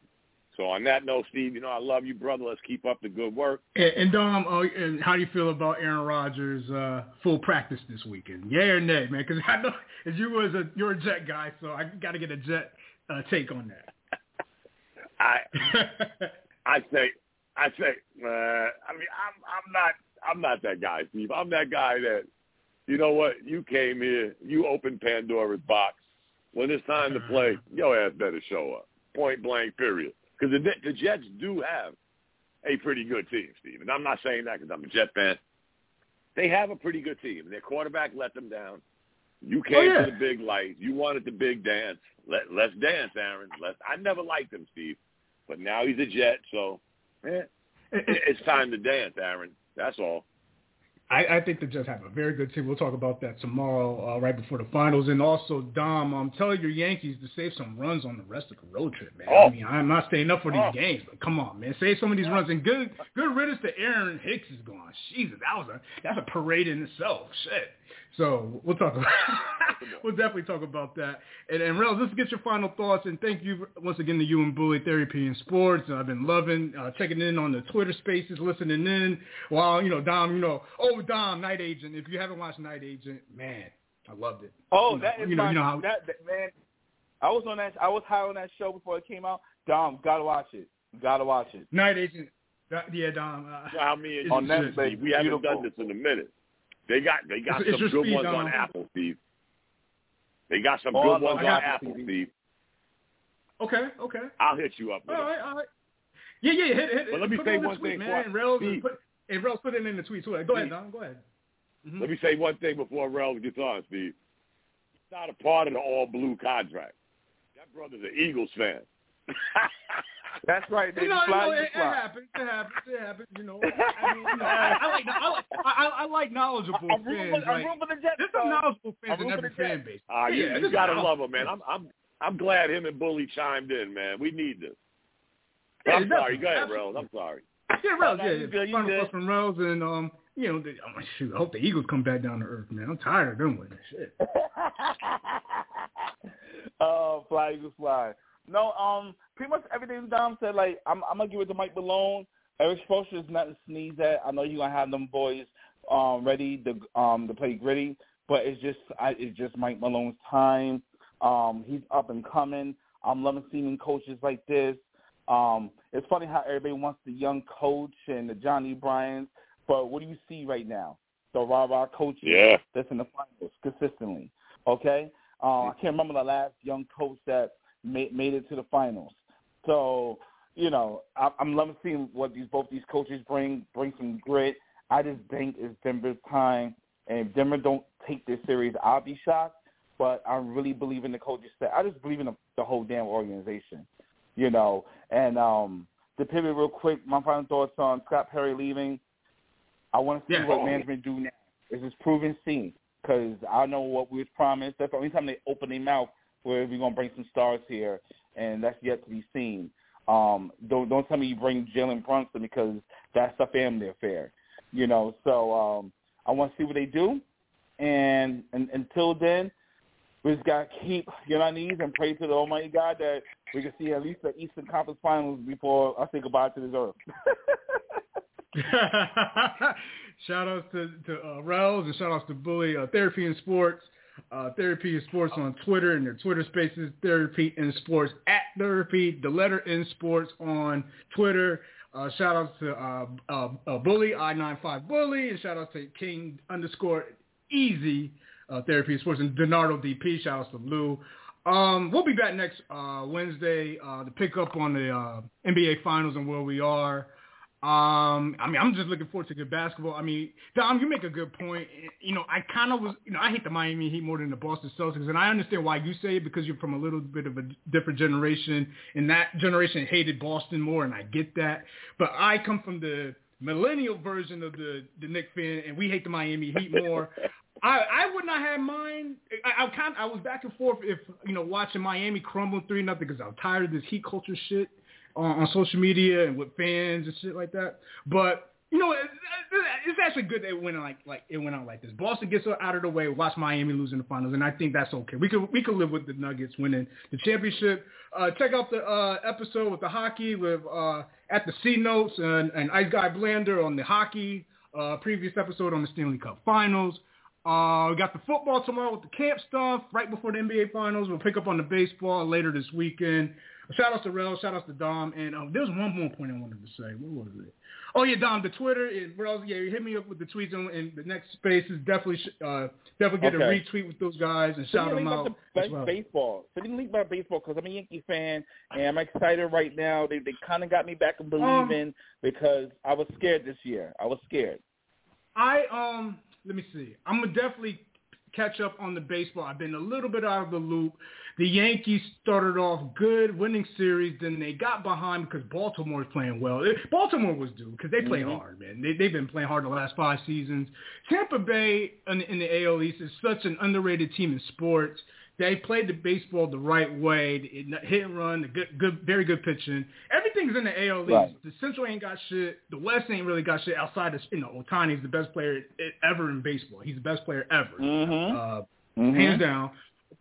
E: So on that note, Steve, you know I love you, brother. Let's keep up the good work.
D: And, and Dom, uh, and how do you feel about Aaron Rodgers' uh, full practice this weekend? Yay or nay, man? Because I know as you was a you're a Jet guy, so I got to get a Jet uh, take on that.
E: I I say I say, uh, I mean, I'm I'm not I'm not that guy, Steve. I'm that guy that, you know what? You came here, you opened Pandora's box. When it's time to play, your ass better show up. Point blank, period. Because the, the Jets do have a pretty good team, Steve. And I'm not saying that because I'm a Jet fan. They have a pretty good team. Their quarterback let them down. You came
D: Oh, yeah.
E: to the big lights. You wanted the big dance. Let, let's dance, Aaron. Let's, I never liked him, Steve. But now he's a Jet, so eh,
D: And-
E: it-
D: and-
E: it's time to dance, Aaron. That's all.
D: I, I think the Jets have a very good team. We'll talk about that tomorrow, uh, right before the finals. And also, Dom, um, tell your Yankees to save some runs on the rest of the road trip, man.
E: Oh.
D: I mean, I'm not staying up for these
E: Oh.
D: games, but come on, man, save some of these runs. And good, good riddance to Aaron Hicks is gone. Jesus, that was a that's a parade in itself. Shit. So we'll talk about we'll definitely talk about that. And, and Rels, let's get your final thoughts. And thank you once again to you and Bully Therapy in Sports. I've been loving uh, checking in on the Twitter Spaces, listening in. While you know Dom, you know, oh Dom, Night Agent. If you haven't watched Night Agent, man, I loved it.
H: Oh,
D: You know,
H: that is
D: you know,
H: my
D: you know how
H: that, that man. I was on that. I was high on that show before it came out. Dom, gotta watch it. Gotta watch it.
D: Night Agent. yeah, Dom. Uh,
E: You know how me
H: On
E: you,
H: Netflix,
E: we haven't
H: beautiful.
E: done this in a minute. They got they got
D: It's- it's
E: some
D: your
E: good
D: speed,
E: ones on
D: Dom.
E: Apple, Steve. They got some
H: Oh,
E: good ones
H: love
E: on
H: Apple
E: Apple, Steve.
D: okay, okay.
E: I'll hit you up with
D: All
E: it.
D: right, all right. Yeah, yeah, hit, hit,
E: But let me
D: put
E: say
D: it
E: one
D: tweet,
E: thing,
D: man. And Rels, put, and Rels put it in the tweet too. Go ahead,
E: Steve.
D: Dom. Go ahead. Mhm.
E: Let me say one thing before Rel gets on, Steve. He's not a part of the all blue contract. That brother's an Eagles fan.
H: That's right.
D: You
H: Baby.
D: know, you
H: Fly,
D: know,
H: you
D: it, it happens. It happens. It happens. You know, I mean, you know, I, I like, I like, I, I like knowledgeable
H: I'm
D: fans.
H: for, I'm
D: Like,
H: rooting for the Jets.
D: there's some knowledgeable fans in every fan base.
E: Ah, you,
D: Yeah,
E: you gotta
D: some
E: love him, man. I'm I'm I'm glad him and Bully chimed in, man. We need this.
D: Yeah,
E: I'm sorry.
D: definitely.
E: Go ahead,
D: Absolutely.
E: Rel. I'm sorry.
D: Yeah, Rels.
H: no,
D: Yeah,
H: you
D: yeah.
H: good, you
D: Final
H: good.
D: thoughts from Rels, and um, you know, the, oh, shoot, I hope the Eagles come back down to earth, man. I'm tired of them winning. Shit.
H: oh, fly Eagles fly. No, um, pretty much everything Dom said. Like, I'm, I'm gonna give it to Mike Malone. Erik Spoelstra is nothing to sneeze at. I know you're gonna have them boys um ready to um to play gritty, but it's just I, it's just Mike Malone's time. Um, he's up and coming. I'm loving seeing coaches like this. Um, it's funny how everybody wants the young coach and the Johnny Bryans, but what do you see right now? The rah rah coaches
E: Yeah.
H: that's in the finals consistently. Okay, uh, I can't remember the last young coach that made made it to the finals. So you know, I, I'm loving seeing what these both these coaches bring bring some grit. I just think it's Denver's time, and if Denver don't take this series, I'll be shocked. But I really believe in the coaches. That I just believe in the, the whole damn organization. You know, and um, to pivot real quick, my final thoughts on Scott Perry leaving. I want to see
D: Yeah.
H: what management do now. This is proven scene. because I know what we was promised. That's the only time they open their mouth where we're gonna bring some stars here, and that's yet to be seen. Um, don't don't tell me you bring Jalen Brunson because that's a family affair, you know. So um, I want to see what they do, and, and until then, we just gotta keep get on our knees and pray to the Almighty God that we can see at least the Eastern Conference Finals before I say goodbye to this earth.
D: shout outs to to uh, Rels and shout outs to Bully uh, Therapy in Sports. Uh, Therapy in Sports on Twitter and their Twitter spaces, Therapy in Sports at Therapy, the letter in Sports on Twitter. Uh, shout outs to uh, uh, uh, Bully, I95 Bully, and shout outs to King underscore Easy uh, Therapy in Sports and Donardo DP. Shout outs to Lou. Um, we'll be back next uh, Wednesday uh, to pick up on the uh, NBA Finals and where we are. Um, I mean, I'm just looking forward to good basketball. I mean, Dom, you make a good point. You know, I kind of was, you know, I hate the Miami Heat more than the Boston Celtics, and I understand why you say it because you're from a little bit of a different generation, and that generation hated Boston more, and I get that. But I come from the millennial version of the the Knick fan, and we hate the Miami Heat more. I, I would not have mine. I, I kind I was back and forth if you know watching Miami crumble three nothing because I'm tired of this heat culture shit on, on social media and with fans and shit like that. But you know, it's, it's actually good that it went like like it went out like this. Boston gets out of the way, watch Miami lose in the finals, and I think that's okay. We could we could live with the Nuggets winning the championship. Uh, check out the uh, episode with the hockey with uh, at the C notes and, and Ice Guy Blander on the hockey. Uh, previous episode on the Stanley Cup Finals. Uh, we got the football tomorrow with the camp stuff right before the NBA Finals. We'll pick up on the baseball later this weekend. Shout out to Rel, shout out to Dom, and um, there's one more point I wanted to say. What was it? Oh yeah, Dom, the Twitter, and Rel, yeah, hit me up with the tweets, and, and the next space is definitely uh, definitely get
H: Okay.
D: a retweet with those guys and shout them out.
H: about the
D: as well.
H: baseball. Me a link about baseball because I'm a Yankee fan and I'm excited right now. They they kind of got me back in
D: Um,
H: believing because I was scared this year. I was scared.
D: I um let me see. I'm gonna definitely catch up on the baseball. I've been a little bit out of the loop. The Yankees started off good, winning series, then they got behind because Baltimore's playing well. Baltimore was due because they play
H: Mhm.
D: hard, man. They they've been playing hard the last five seasons. Tampa Bay in, in the AL East is such an underrated team in sports. They played the baseball the right way, hit and run, good, good, very good pitching. Everything's in the AL East.
H: Right.
D: The Central ain't got shit. The West ain't really got shit outside of you know Ohtani's the best player ever in baseball. He's the best player ever,
H: Mm-hmm.
D: uh,
H: Mhm.
D: hands down.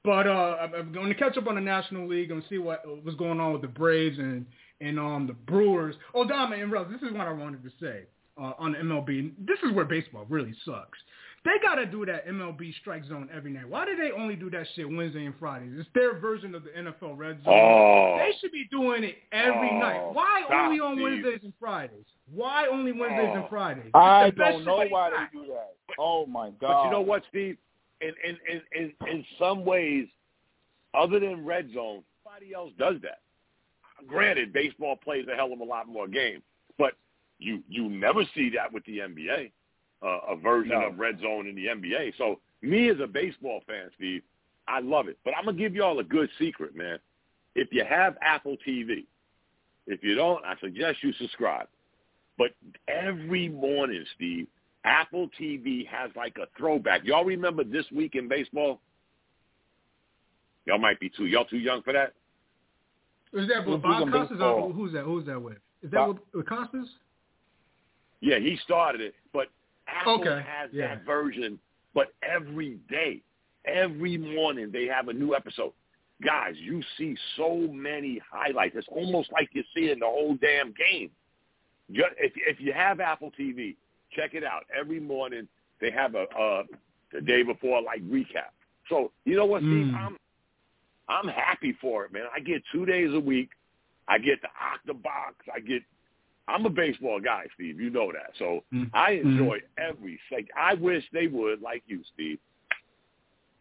D: But uh, I'm- I'm going to catch up on the National League and see what what's going on with the Braves and and um the Brewers. Oh, Dom and Rose, this is what I wanted to say uh, on the MLB. This is where baseball really sucks. They got to do that MLB strike zone every night. Why do they only do that shit Wednesday and Fridays? It's their version of the NFL red zone.
E: Oh.
D: They should be doing it every
E: Oh,
D: night. Why
E: stop,
D: only on
E: Steve.
D: Wednesdays and Fridays? Why only Wednesdays
E: Oh.
D: and Fridays?
H: I
D: It's the best
H: don't know why they do that. Oh my god!
E: But you know what, Steve? In in in in, in some ways, other than red zone, nobody else does that. Granted, baseball plays a hell of a lot more games, but you you never see that with the NBA, uh, a version
H: No.
E: of red zone in the NBA. So me as a baseball fan, Steve, I love it. But I'm gonna give y'all a good secret, man. If you have Apple TV, if you don't, I suggest you subscribe. But every morning, Steve, Apple TV has like a throwback. Y'all remember this week in baseball? Y'all might be too. Y'all too young for that.
D: Is that
H: Who's
D: with Bob
H: on
D: Costas?
H: baseball?
D: Or who's that? Who's that with? Is that
H: Bob-
D: with, with Costas?
E: Yeah, he started it, but Apple
D: Okay,
E: has
D: yeah.
E: that version. But every day, every morning, they have a new episode. Guys, you see so many highlights. It's almost like you're seeing the whole damn game. Ju- If, if you have Apple TV, check it out. Every morning they have a uh, the day before like recap. So you know what, Steve?
D: Mm.
E: I'm I'm happy for it, man. I get two days a week. I get the Octobox. I get. I'm a baseball guy, Steve. You know that. So
D: Mm.
E: I enjoy every second. I wish they would, like you, Steve,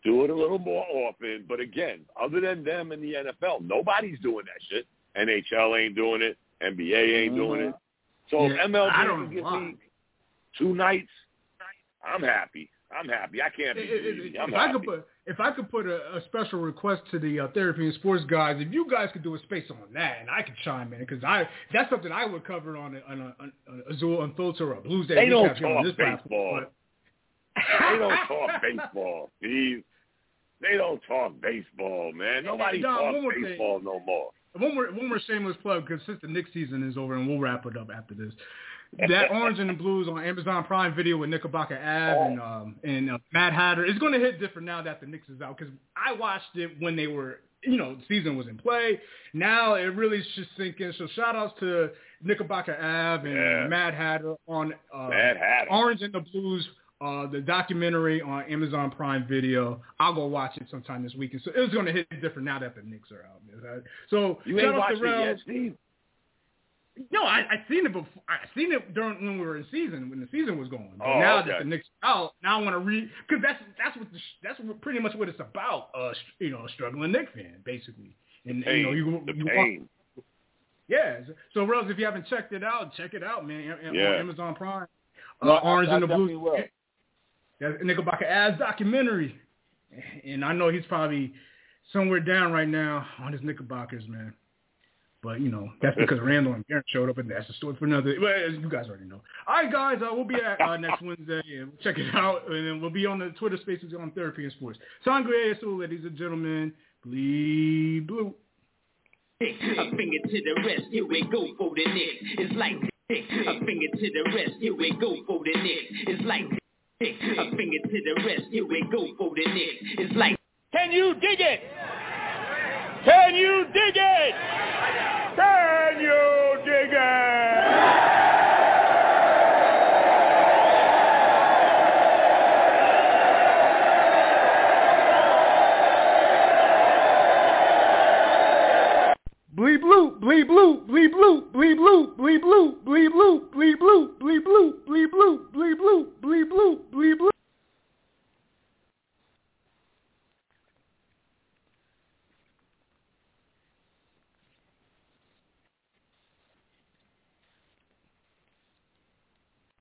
E: do it a little more often. But again, other than them in the NFL, nobody's doing that shit. NHL ain't doing it. NBA ain't doing it. So
D: Yeah,
E: MLB
D: I don't
E: give me two nights, I'm happy. I'm happy. I can't be
D: if-
E: greedy. I'm
D: if I could put if I could put a, a special request to the uh, therapy and sports guys, if you guys could do a space on that, and I could chime in because I that's something I would cover on a, on a, on a Azul Unfiltered or a Blues Day
E: They don't
D: recap here on
E: talk
D: this platform.
E: baseball.
D: But
E: they don't talk baseball, Steve. They don't talk baseball, man. Nobody
D: Hey, Dom,
E: talks
D: more thing.
E: baseball no more.
D: One more, one more shameless plug because since the Knicks season is over, and we'll wrap it up after this. That Orange and the Blues on Amazon Prime Video with Knickerbocker Ave and um, and uh, Mad Hatter is going to hit different now that the Knicks is out because I watched it when they were, you know, the season was in play. Now it really is just sinking. So shout outs to Knickerbocker Ave and
E: Yeah.
D: Mad Hatter on uh,
E: Mad Hatter.
D: Orange and the Blues. Uh, the documentary on Amazon Prime Video. I'll go watch it sometime this weekend. So it's going to hit different now that the Knicks are out. So
E: You ain't watched it yet, Steve.
D: No, I I seen it before. I seen it during when we were in season when the season was going. But
E: Oh,
D: now
E: okay.
D: that the Knicks out, now I want to read because that's that's what the, that's what, pretty much what it's about. Uh, you know, a struggling Knicks fan basically, and
E: Pain,
D: you know you,
E: the
D: you want- yeah. So Rose, if you haven't checked it out, check it out, man. On
E: Yeah.
D: Amazon Prime. Uh,
H: No,
D: Orange and the Blue. That's Knickerbocker as documentary, and I know he's probably somewhere down right now on his Knickerbockers, man. But you know that's because Randle and Garrett showed up, and that's a story for another. Well, as you guys already know. All right, guys, uh, we'll be at uh, next Wednesday, and we'll check it out, and then we'll be on the Twitter Spaces on Therapy and Sports. Sangre Azul, ladies and gentlemen, bleed blue.
I: A finger to the rest, here we go for the neck. It's like dick. A finger to the rest, here we go for the neck. It's like. A finger to the rest, here we go for the neck. It's like
H: Can you dig it? Can you dig it? Can you dig it?
D: Bleed blue, bleed blue, bleed blue, bleed blue, bleed blue, bleed blue, bleed blue, bleed blue, bleed blue, bleed blue, bleed blue, blue, blue.